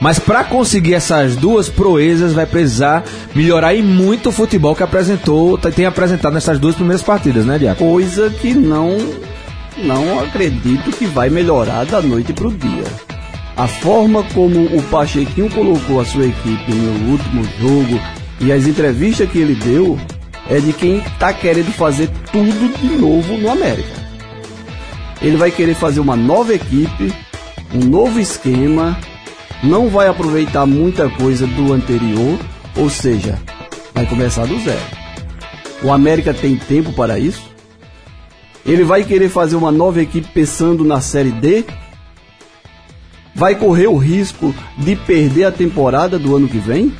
Mas para conseguir essas duas proezas vai precisar melhorar e muito o futebol que apresentou, tem apresentado nessas duas primeiras partidas, né, Diaco? Coisa que não não acredito que vai melhorar da noite para o dia. A forma como o Pachequinho colocou a sua equipe no último jogo e as entrevistas que ele deu é de quem está querendo fazer tudo de novo no América. Ele vai querer fazer uma nova equipe, um novo esquema, não vai aproveitar muita coisa do anterior, ou seja, vai começar do zero. O América tem tempo para isso? Ele vai querer fazer uma nova equipe pensando na Série D? Vai correr o risco de perder a temporada do ano que vem?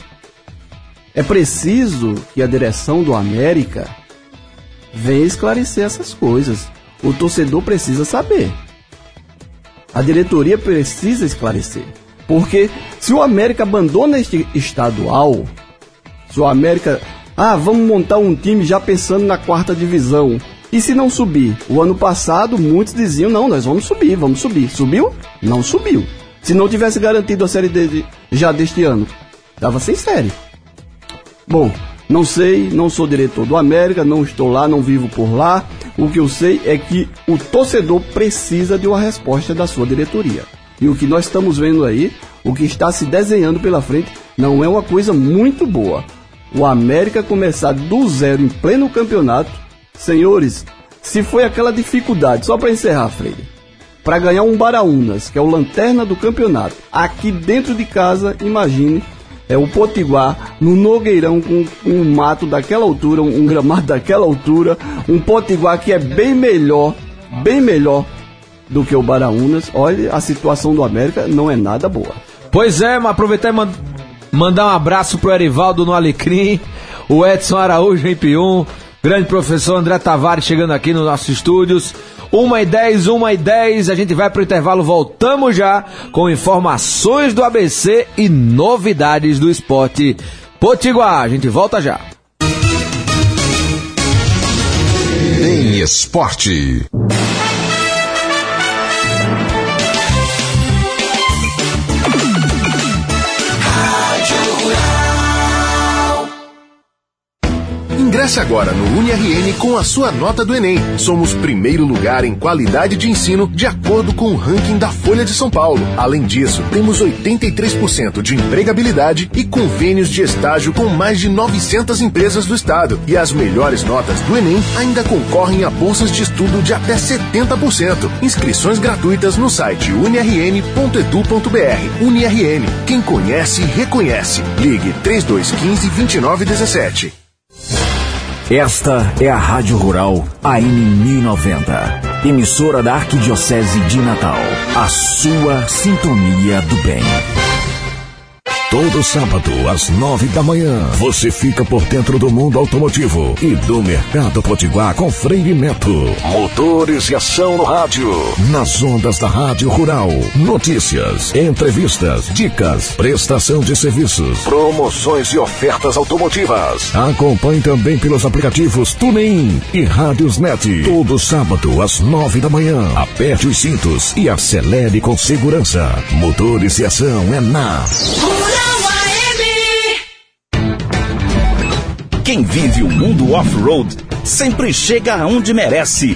É preciso que a direção do América venha esclarecer essas coisas. O torcedor precisa saber. A diretoria precisa esclarecer. Porque se o América abandona este estadual, se o América. Ah, vamos montar um time já pensando na quarta divisão. E se não subir? O ano passado muitos diziam: não, nós vamos subir, vamos subir. Subiu? Não subiu. Se não tivesse garantido a série D já deste ano, dava sem série. Bom, não sei, não sou diretor do América, não estou lá, não vivo por lá. O que eu sei é que o torcedor precisa de uma resposta da sua diretoria. E o que nós estamos vendo aí, o que está se desenhando pela frente, não é uma coisa muito boa. O América começar do zero em pleno campeonato, senhores, se foi aquela dificuldade, só para encerrar, Freire, para ganhar um Baraunas, que é o lanterna do campeonato, aqui dentro de casa, imagine é o Potiguar no Nogueirão com um mato daquela altura, um gramado daquela altura, um Potiguar que é bem melhor, bem melhor do que o Baraunas. Olha, a situação do América não é nada boa. Pois é, mas aproveitar e man mandar um abraço pro Erivaldo no Alecrim, o Edson Araújo em Pium, grande professor André Tavares chegando aqui nos nossos estúdios. 1 e 10, 1 e 10, a gente vai pro intervalo, voltamos já com informações do ABC e novidades do esporte Potiguar. A gente volta já. Em esporte. Ingresse agora no UniRN com a sua nota do Enem. Somos primeiro lugar em qualidade de ensino de acordo com o ranking da Folha de São Paulo. Além disso, temos 83% de empregabilidade e convênios de estágio com mais de 900 empresas do estado. E as melhores notas do Enem ainda concorrem a bolsas de estudo de até 70%. Inscrições gratuitas no site unirn.edu.br. UniRN, quem conhece, reconhece. Ligue 3215 2917. Esta é a Rádio Rural AM 1090, emissora da Arquidiocese de Natal. A sua sintonia do bem. Todo sábado, às nove da manhã, você fica por dentro do mundo automotivo e do mercado potiguar com Freire Neto. Motores e ação no rádio. Nas ondas da Rádio Rural. Notícias, entrevistas, dicas, prestação de serviços, promoções e ofertas automotivas. Acompanhe também pelos aplicativos TuneIn e Rádios Net. Todo sábado, às nove da manhã. Aperte os cintos e acelere com segurança. Motores e ação é na. Quem vive o mundo off-road sempre chega aonde merece.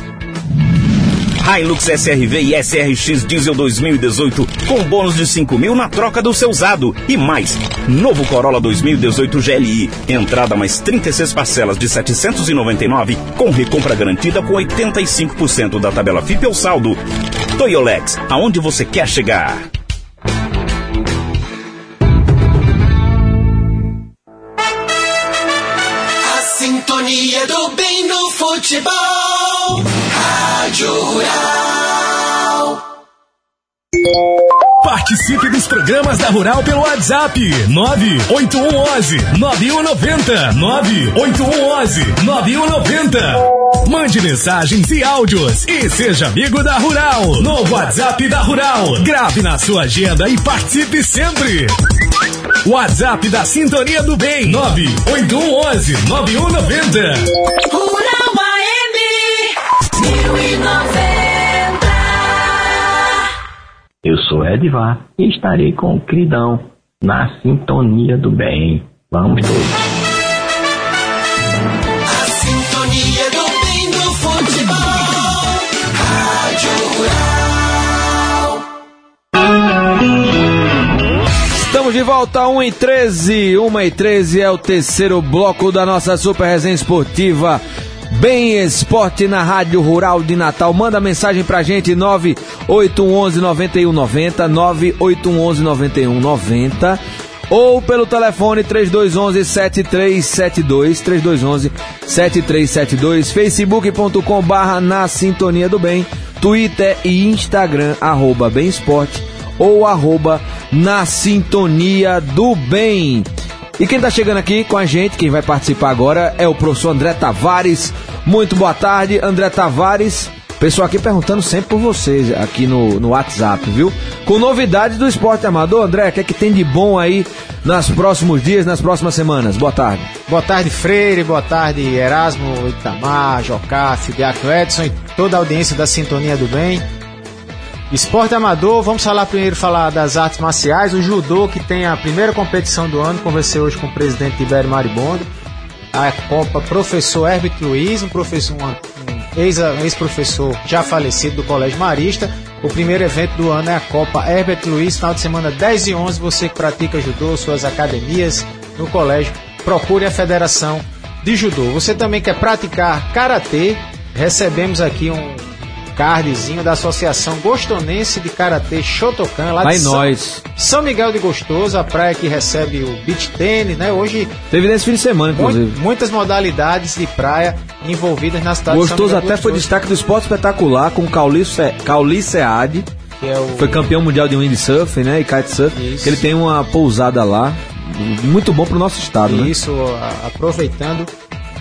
Hilux SRV e SRX Diesel 2018 com bônus de 5 mil na troca do seu usado. E mais, novo Corolla 2018 GLI. Entrada mais 36 parcelas de 799 com recompra garantida com 85% da tabela FIP ou saldo. Toyolex, aonde você quer chegar? Sintonia do bem no futebol. Rádio Rural. Participe dos programas da Rural pelo WhatsApp 98111 9190 98111 9190. Mande mensagens e áudios e seja amigo da Rural no WhatsApp da Rural. Grave na sua agenda e participe sempre. WhatsApp da Sintonia do Bem 98111 9190. Rural AM 1090. Eu sou Edvar e estarei com o Cridão na sintonia do bem. Vamos todos. Volta, 1 e 13. 1 e 13 é o terceiro bloco da nossa Super Resenha Esportiva. Bem Esporte na Rádio Rural de Natal. Manda mensagem pra gente 9811 9190 9811 9190 ou pelo telefone 3211 7372 3211 7372 facebook.com barra na sintonia do bem Twitter e Instagram arroba bem esporte ou arroba na sintonia do bem e quem está chegando aqui com a gente, quem vai participar agora é o professor André Tavares. Muito boa tarde, André Tavares. Pessoal aqui perguntando sempre por vocês aqui no, no WhatsApp, viu? Com novidades do esporte amador, André, o que é que tem de bom aí nos próximos dias, nas próximas semanas? Boa tarde. Boa tarde, Freire. Boa tarde, Erasmo, Itamar, Jocafe, Diaco Edson e toda a audiência da Sintonia do Bem. Esporte amador, vamos falar primeiro falar das artes marciais, o judô que tem a primeira competição do ano, conversei hoje com o presidente Tibério Maribondo, a Copa Professor Herbert Luiz, um professor, um ex- ex-professor já falecido do Colégio Marista. O primeiro evento do ano é a Copa Herbert Luiz, final de semana 10 e 11, você que pratica judô, suas academias no colégio, procure a Federação de Judô. Você também quer praticar karatê? Recebemos aqui um cardzinho da Associação Gostonense de Karatê Shotokan, lá Vai de São, nós. São Miguel de Gostoso, a praia que recebe o beach tênis, né? Hoje Teve nesse fim de semana, mu- inclusive. muitas modalidades de praia envolvidas na cidade de São Gostoso Miguel do até foi Gostoso, destaque do esporte espetacular com o Cauli, Ce- Cauli Sead, que é o foi campeão mundial de windsurf, né, e kitesurf, Isso. que ele tem uma pousada lá, muito bom pro nosso estado, né? Isso, aproveitando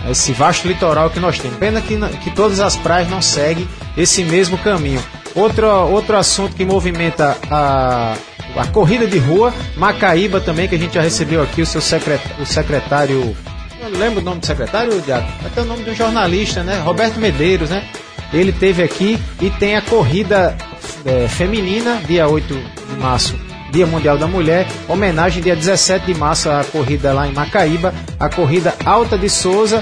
esse vasto litoral que nós temos. Pena que, que todas as praias não seguem esse mesmo caminho. Outro, outro assunto que movimenta a, a corrida de rua, Macaíba também, que a gente já recebeu aqui o seu secretário, o secretário eu lembro o nome do secretário, Diaco? Até o nome de um jornalista, né? Roberto Medeiros, né? Ele teve aqui e tem a corrida é, feminina, dia 8 de março, Dia Mundial da Mulher, homenagem dia 17 de março à corrida lá em Macaíba, a corrida Alta de Souza,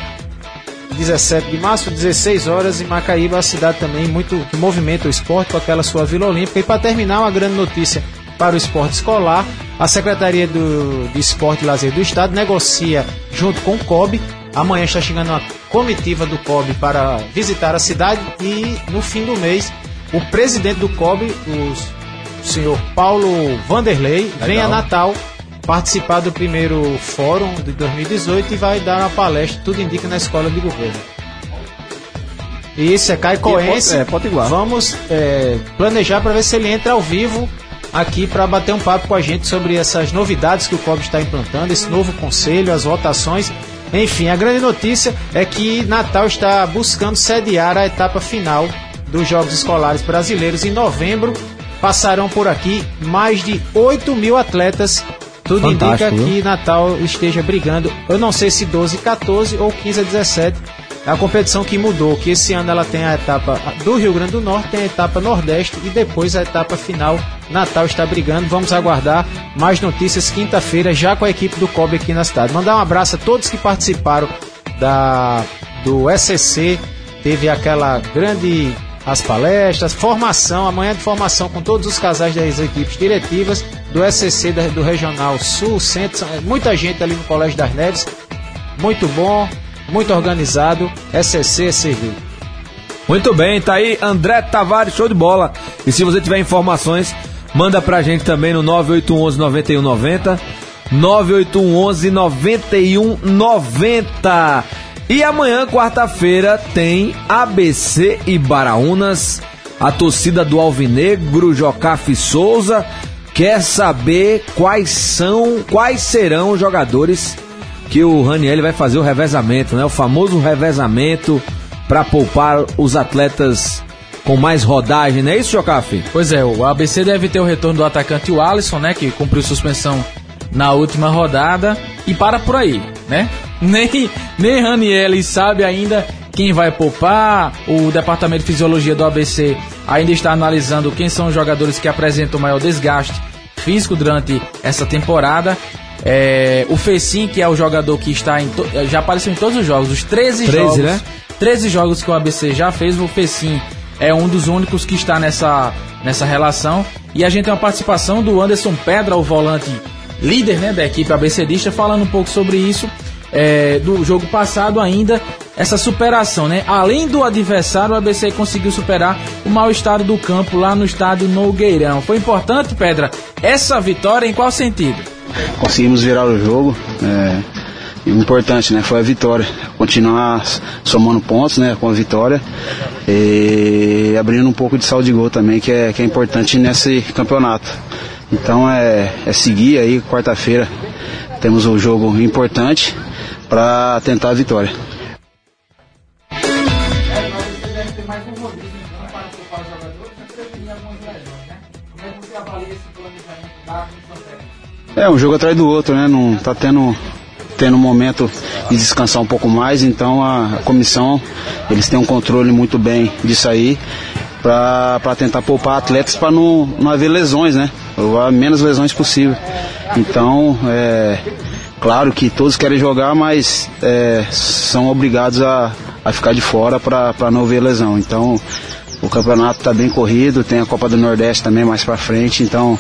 17 de março, 16 horas em Macaíba, a cidade também muito que movimenta o esporte com aquela sua Vila Olímpica. E para terminar, uma grande notícia para o esporte escolar, a Secretaria do, de Esporte e Lazer do Estado negocia junto com o COB. Amanhã está chegando uma comitiva do COB para visitar a cidade e no fim do mês o presidente do COB, o senhor Paulo Vanderlei, vem a Natal participar do primeiro fórum de 2018 e vai dar uma palestra, tudo indica, na escola de governo. Isso, é Caicoense. É, Potiguar. Vamos é, planejar para ver se ele entra ao vivo aqui para bater um papo com a gente sobre essas novidades que o COB está implantando, esse novo conselho, as votações. Enfim, a grande notícia é que Natal está buscando sediar a etapa final dos Jogos Escolares Brasileiros em novembro. Passarão por aqui mais de 8 mil atletas. Tudo Fantástico, indica que Natal esteja brigando. Eu não sei se 12 a 14 ou 15 a 17. É a competição que mudou, que esse ano ela tem a etapa do Rio Grande do Norte, tem a etapa Nordeste e depois a etapa final. Natal está brigando. Vamos aguardar mais notícias quinta-feira, já com a equipe do COB aqui na cidade. Mandar um abraço a todos que participaram da, do SCC. Teve aquela grande as palestras, formação, amanhã de formação com todos os casais das equipes diretivas do SCC do Regional Sul, Centro, muita gente ali no Colégio das Neves, muito bom, muito organizado, SCC serviu. Muito bem, tá aí André Tavares, show de bola. E se você tiver informações, manda pra gente também no 9811 9190. 9811 9190. E amanhã, quarta-feira, tem ABC e Baraunas. A torcida do Alvinegro, Jocafe Souza, quer saber quais são, quais serão os jogadores que o Raniel vai fazer o revezamento, né? O famoso revezamento para poupar os atletas com mais rodagem, não é isso, Jocafe? Pois é, o ABC deve ter o retorno do atacante Alisson, né? Que cumpriu suspensão na última rodada. E para por aí, né? Nem, nem Raniel sabe ainda quem vai poupar. O departamento de fisiologia do ABC ainda está analisando quem são os jogadores que apresentam maior desgaste físico durante essa temporada. É, o Fecim, que é o jogador que está em já apareceu em todos os jogos, os 13, 13, jogos, né? 13 jogos que o ABC já fez, o Fecim é um dos únicos que está nessa, nessa relação. E a gente tem uma participação do Anderson Pedra, o volante líder né, da equipe ABCdista, falando um pouco sobre isso. é, do jogo passado ainda, essa superação, né? Além do adversário, o ABC conseguiu superar o mau estado do campo lá no estádio Nogueirão. Foi importante, Pedra, essa vitória em qual sentido? conseguimos virar o jogo. É, importante, né, foi a vitória. Continuar somando pontos, né, com a vitória e abrindo um pouco de saldo de gol também, que é, que é importante nesse campeonato. Então é, é seguir aí, quarta-feira temos um jogo importante para tentar a vitória. É, um jogo atrás do outro, né? Não tá tendo tendo um momento de descansar um pouco mais, então a, comissão, eles têm um controle muito bem disso aí para tentar poupar atletas para não, não haver lesões, né? A menos lesões possível. Então, é claro que todos querem jogar, mas é, são obrigados a, a ficar de fora para não haver lesão. Então, o campeonato está bem corrido, tem a Copa do Nordeste também mais para frente, então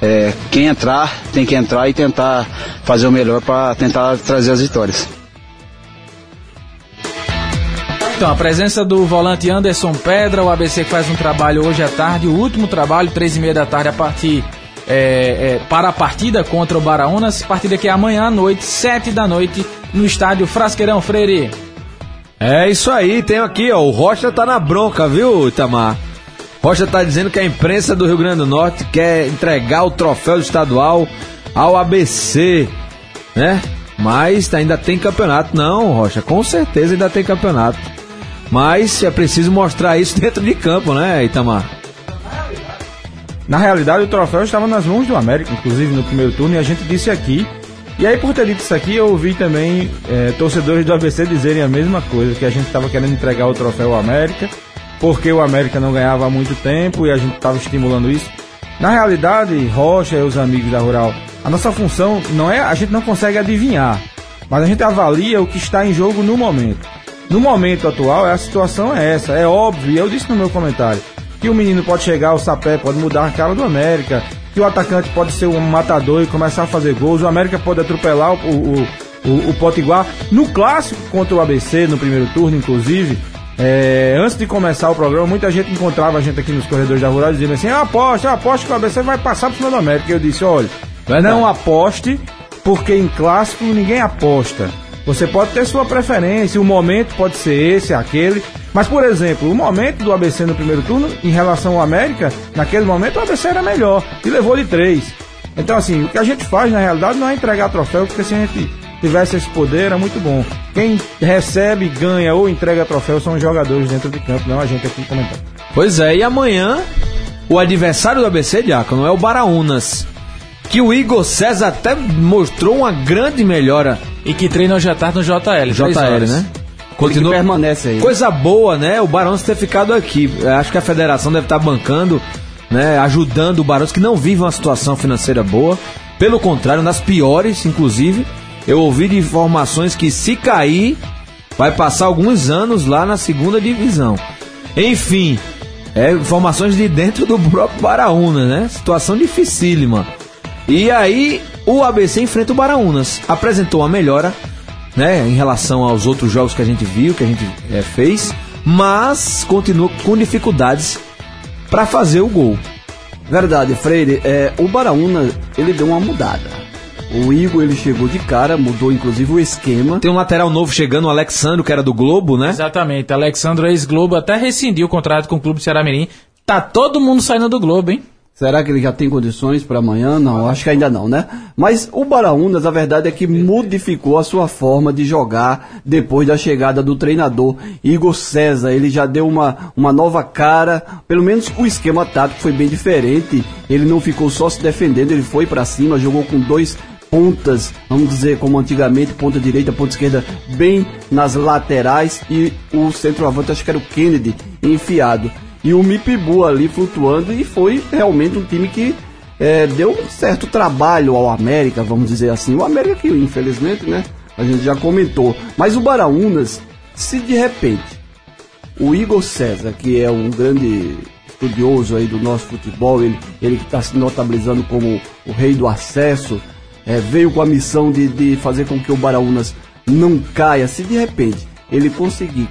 é, quem entrar tem que entrar e tentar fazer o melhor para tentar trazer as vitórias. Então, a presença do volante Anderson Pedra, o ABC faz um trabalho hoje à tarde, o último trabalho, três e meia da tarde, a partir é, é, para a partida contra o Baraunas, partida que é amanhã à noite, sete da noite, no estádio Frasqueirão Freire. É isso aí, tem aqui, ó, o Rocha tá na bronca, viu, Itamar? Rocha tá dizendo que a imprensa do Rio Grande do Norte quer entregar o troféu estadual ao ABC, né? Mas ainda tem campeonato. Não, Rocha, com certeza ainda tem campeonato. Mas é preciso mostrar isso dentro de campo, né, Itamar? Na realidade, o troféu estava nas mãos do América, inclusive no primeiro turno, e a gente disse aqui. E aí, por ter dito isso aqui, eu ouvi também eh, torcedores do ABC dizerem a mesma coisa, que a gente estava querendo entregar o troféu ao América, porque o América não ganhava há muito tempo e a gente estava estimulando isso. Na realidade, Rocha e os amigos da Rural, a nossa função não é, a gente não consegue adivinhar, mas a gente avalia o que está em jogo no momento. No momento atual, a situação é essa, é óbvio, e eu disse no meu comentário, que o menino pode chegar, o sapé pode mudar a cara do América, que o atacante pode ser um matador e começar a fazer gols, o América pode atropelar o, o, o, o Potiguar. No clássico contra o ABC, no primeiro turno, inclusive, é, antes de começar o programa, muita gente encontrava a gente aqui nos corredores da Rural dizendo assim: aposta, aposta que o ABC vai passar por cima do América. Eu disse: olha, não aposte, porque em clássico ninguém aposta. Você pode ter sua preferência, o momento pode ser esse, aquele. Mas, por exemplo, o momento do ABC no primeiro turno, em relação ao América, naquele momento o ABC era melhor e levou de três. Então, assim, o que a gente faz na realidade não é entregar troféu, porque se a gente tivesse esse poder era muito bom. Quem recebe, ganha ou entrega troféu são os jogadores dentro de campo, não a gente aqui comentando. Pois é, e amanhã o adversário do ABC, Diácono, é o Baraunas. Que o Igor César até mostrou uma grande melhora. E que treina hoje à tarde no JL. JL, né? Continua... permanece aí. Coisa boa, né? O Barões ter ficado aqui. Acho que a federação deve estar bancando, né? Ajudando o Barões que não vive uma situação financeira boa. Pelo contrário, nas piores, inclusive. Eu ouvi de informações que se cair, vai passar alguns anos lá na segunda divisão. Enfim, É, informações de dentro do próprio Baraúna, né? Situação dificílima. E aí, o ABC enfrenta o Baraunas. Apresentou uma melhora, né? Em relação aos outros jogos que a gente viu, que a gente é, fez. Mas continua com dificuldades para fazer o gol. Verdade, Freire. É, o Baraúna, ele deu uma mudada. O Igor, ele chegou de cara, mudou inclusive o esquema. Tem um lateral novo chegando, o Alexandre, que era do Globo, né? Exatamente. Alexandre ex-Globo até rescindiu o contrato com o Clube Ceará Mirim. Tá todo mundo saindo do Globo, hein? Será que ele já tem condições para amanhã? Não, acho que ainda não, né? Mas o Baraunas, a verdade é que modificou a sua forma de jogar depois da chegada do treinador Igor César. Ele já deu uma, uma nova cara, pelo menos o esquema tático foi bem diferente. Ele não ficou só se defendendo, ele foi para cima, jogou com dois pontas, vamos dizer como antigamente, ponta direita, ponta esquerda, bem nas laterais e o centroavante, acho que era o Kennedy, enfiado e o Mipibu ali flutuando e foi realmente um time que é, deu um certo trabalho ao América, vamos dizer assim. O América que infelizmente, né, a gente já comentou. Mas o Baraunas, se de repente o Igor César, que é um grande estudioso aí do nosso futebol, ele, ele que está se notabilizando como o rei do acesso, é, veio com a missão de, de fazer com que o Baraunas não caia. Se de repente ele conseguir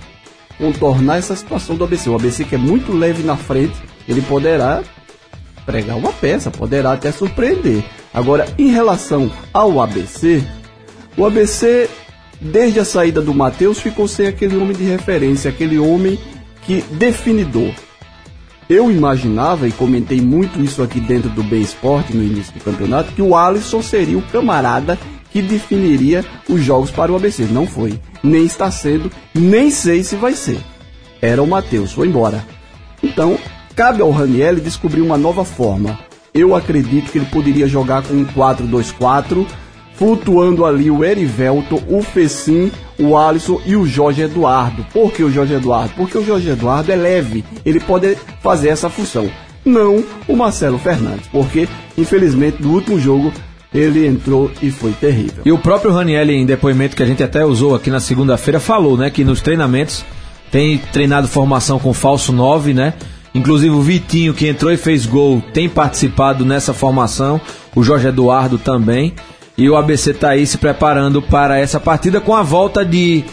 contornar essa situação do ABC. O ABC que é muito leve na frente, ele poderá pregar uma peça, poderá até surpreender. Agora, em relação ao ABC, o ABC, desde a saída do Matheus, ficou sem aquele homem de referência, aquele homem que definidor. Eu imaginava, e comentei muito isso aqui dentro do Bem Esporte no início do campeonato, que o Alisson seria o camarada que definiria os jogos para o ABC. Não foi. Nem está sendo, nem sei se vai ser. Era o Matheus, foi embora. Então, cabe ao Raniel descobrir uma nova forma. Eu acredito que ele poderia jogar com um 4-2-4, flutuando ali o Erivelto, o Fecim, o Alisson e o Jorge Eduardo. Por que o Jorge Eduardo? Porque o Jorge Eduardo é leve, ele pode fazer essa função. Não o Marcelo Fernandes, porque infelizmente no último jogo ele entrou e foi terrível. E o próprio Raniel, em depoimento que a gente até usou aqui na segunda-feira, falou, né, que nos treinamentos tem treinado formação com falso 9, né? Inclusive o Vitinho, que entrou e fez gol, tem participado nessa formação, o Jorge Eduardo também. E o ABC está aí se preparando para essa partida com a volta de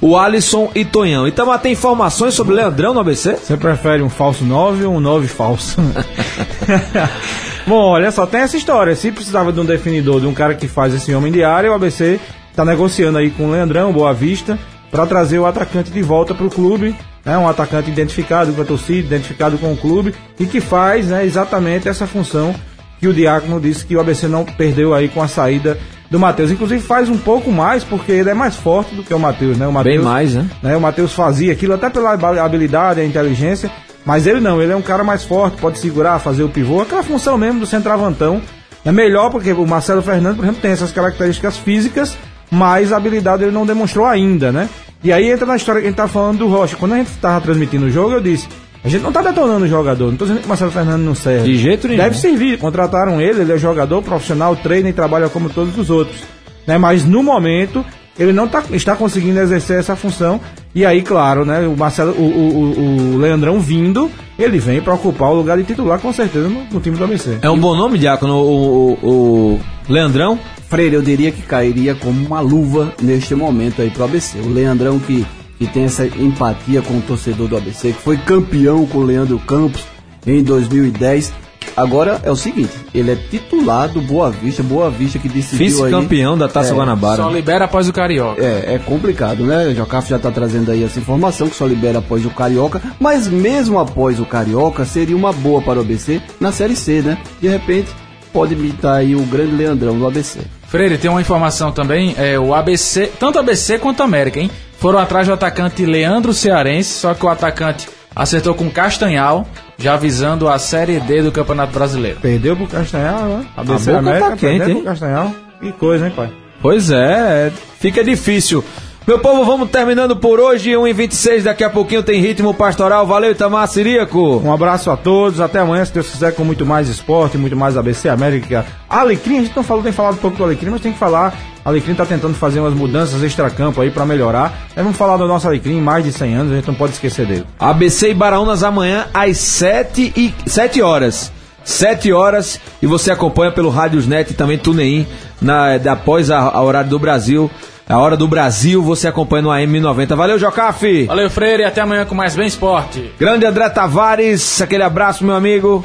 o Alisson e Tonhão. Então, tem informações sobre Leandrão no ABC? Você prefere um falso 9 ou um 9 falso? Bom, olha só, tem essa história. Se precisava de um definidor, de um cara que faz esse homem de área, o ABC está negociando aí com o Leandrão, Boa Vista, para trazer o atacante de volta para o clube. Né, um atacante identificado com a torcida, identificado com o clube e que faz né, exatamente essa função que o Diácono disse que o ABC não perdeu aí com a saída do Matheus. Inclusive faz um pouco mais, porque ele é mais forte do que o Matheus, né? O Mateus, Bem mais, né? né? O Matheus fazia aquilo até pela habilidade, a inteligência, mas ele não, ele é um cara mais forte, pode segurar, fazer o pivô, aquela função mesmo do centroavantão. É melhor porque o Marcelo Fernandes, por exemplo, tem essas características físicas, mas a habilidade ele não demonstrou ainda, né? E aí entra na história que a gente tá falando do Rocha. Quando a gente tava transmitindo o jogo, eu disse: a gente não tá detonando o jogador, não tô dizendo que o Marcelo Fernandes não serve. De jeito nenhum. Deve servir. Contrataram ele, ele é jogador profissional, treina e trabalha como todos os outros. Né? Mas no momento, ele não tá, está conseguindo exercer essa função. E aí, claro, né, o Marcelo, o, o, o Leandrão vindo, ele vem para ocupar o lugar de titular com certeza no, no time do ABC. É um bom nome, Diácono, o, o, o Leandrão? Freire, eu diria que cairia como uma luva neste momento aí pro ABC. O Leandrão que, que tem essa empatia com o torcedor do ABC, que foi campeão com o Leandro Campos em 2010. Agora é o seguinte, ele é titular do Boa Vista, Boa Vista que decidiu Vice-campeão da Taça é, Guanabara. Só libera após o Carioca. É, é complicado, né? O Jocaf já está trazendo aí essa informação que só libera após o Carioca, mas mesmo após o Carioca seria uma boa para o ABC na Série C, né? De repente pode imitar aí o grande Leandrão do ABC. Freire, tem uma informação também, é o ABC, tanto ABC quanto América, hein? Foram atrás do atacante Leandro Cearense, só que o atacante acertou com Castanhal, já avisando a Série D do Campeonato Brasileiro. Perdeu pro Castanhal, né? ABC A boca América tá quente, hein? pro Castanhal. Que coisa, hein, pai? Pois é, fica difícil. Meu povo, vamos terminando por hoje. 1h26, daqui a pouquinho tem ritmo pastoral. Valeu, Itamar Siríaco. Um abraço a todos, até amanhã, se Deus quiser, com muito mais esporte, muito mais ABC, América. Alecrim, a gente não falou, tem falado um pouco do Alecrim, mas tem que falar Alecrim tá tentando fazer umas mudanças extra-campo aí para melhorar. Aí vamos falar do nosso Alecrim, mais de 100 anos, a gente não pode esquecer dele. ABC e Baraunas amanhã às 7, e, 7 horas. 7 horas e você acompanha pelo Rádiosnet e também TuneIn na, após a, a horário do Brasil. A hora do Brasil, você acompanha no AM90. Valeu, Jocafe! Valeu, Freire, e até amanhã com mais Bem Esporte. Grande André Tavares, aquele abraço, meu amigo.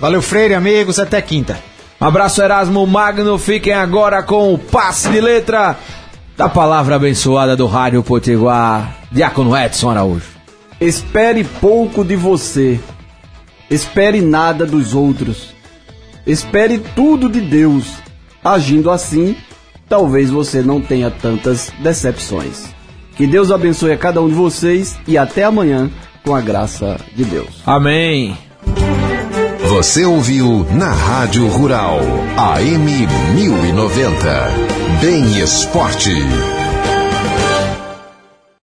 Valeu, Freire, amigos, até quinta. Abraço, Erasmo Magno. Fiquem agora com o passe de letra da palavra abençoada do Rádio Potiguar, Diácono Edson Araújo. Espere pouco de você. Espere nada dos outros. Espere tudo de Deus. Agindo assim, talvez você não tenha tantas decepções. Que Deus abençoe a cada um de vocês e até amanhã, com a graça de Deus. Amém. Você ouviu na Rádio Rural AM 1090. Bem Esporte.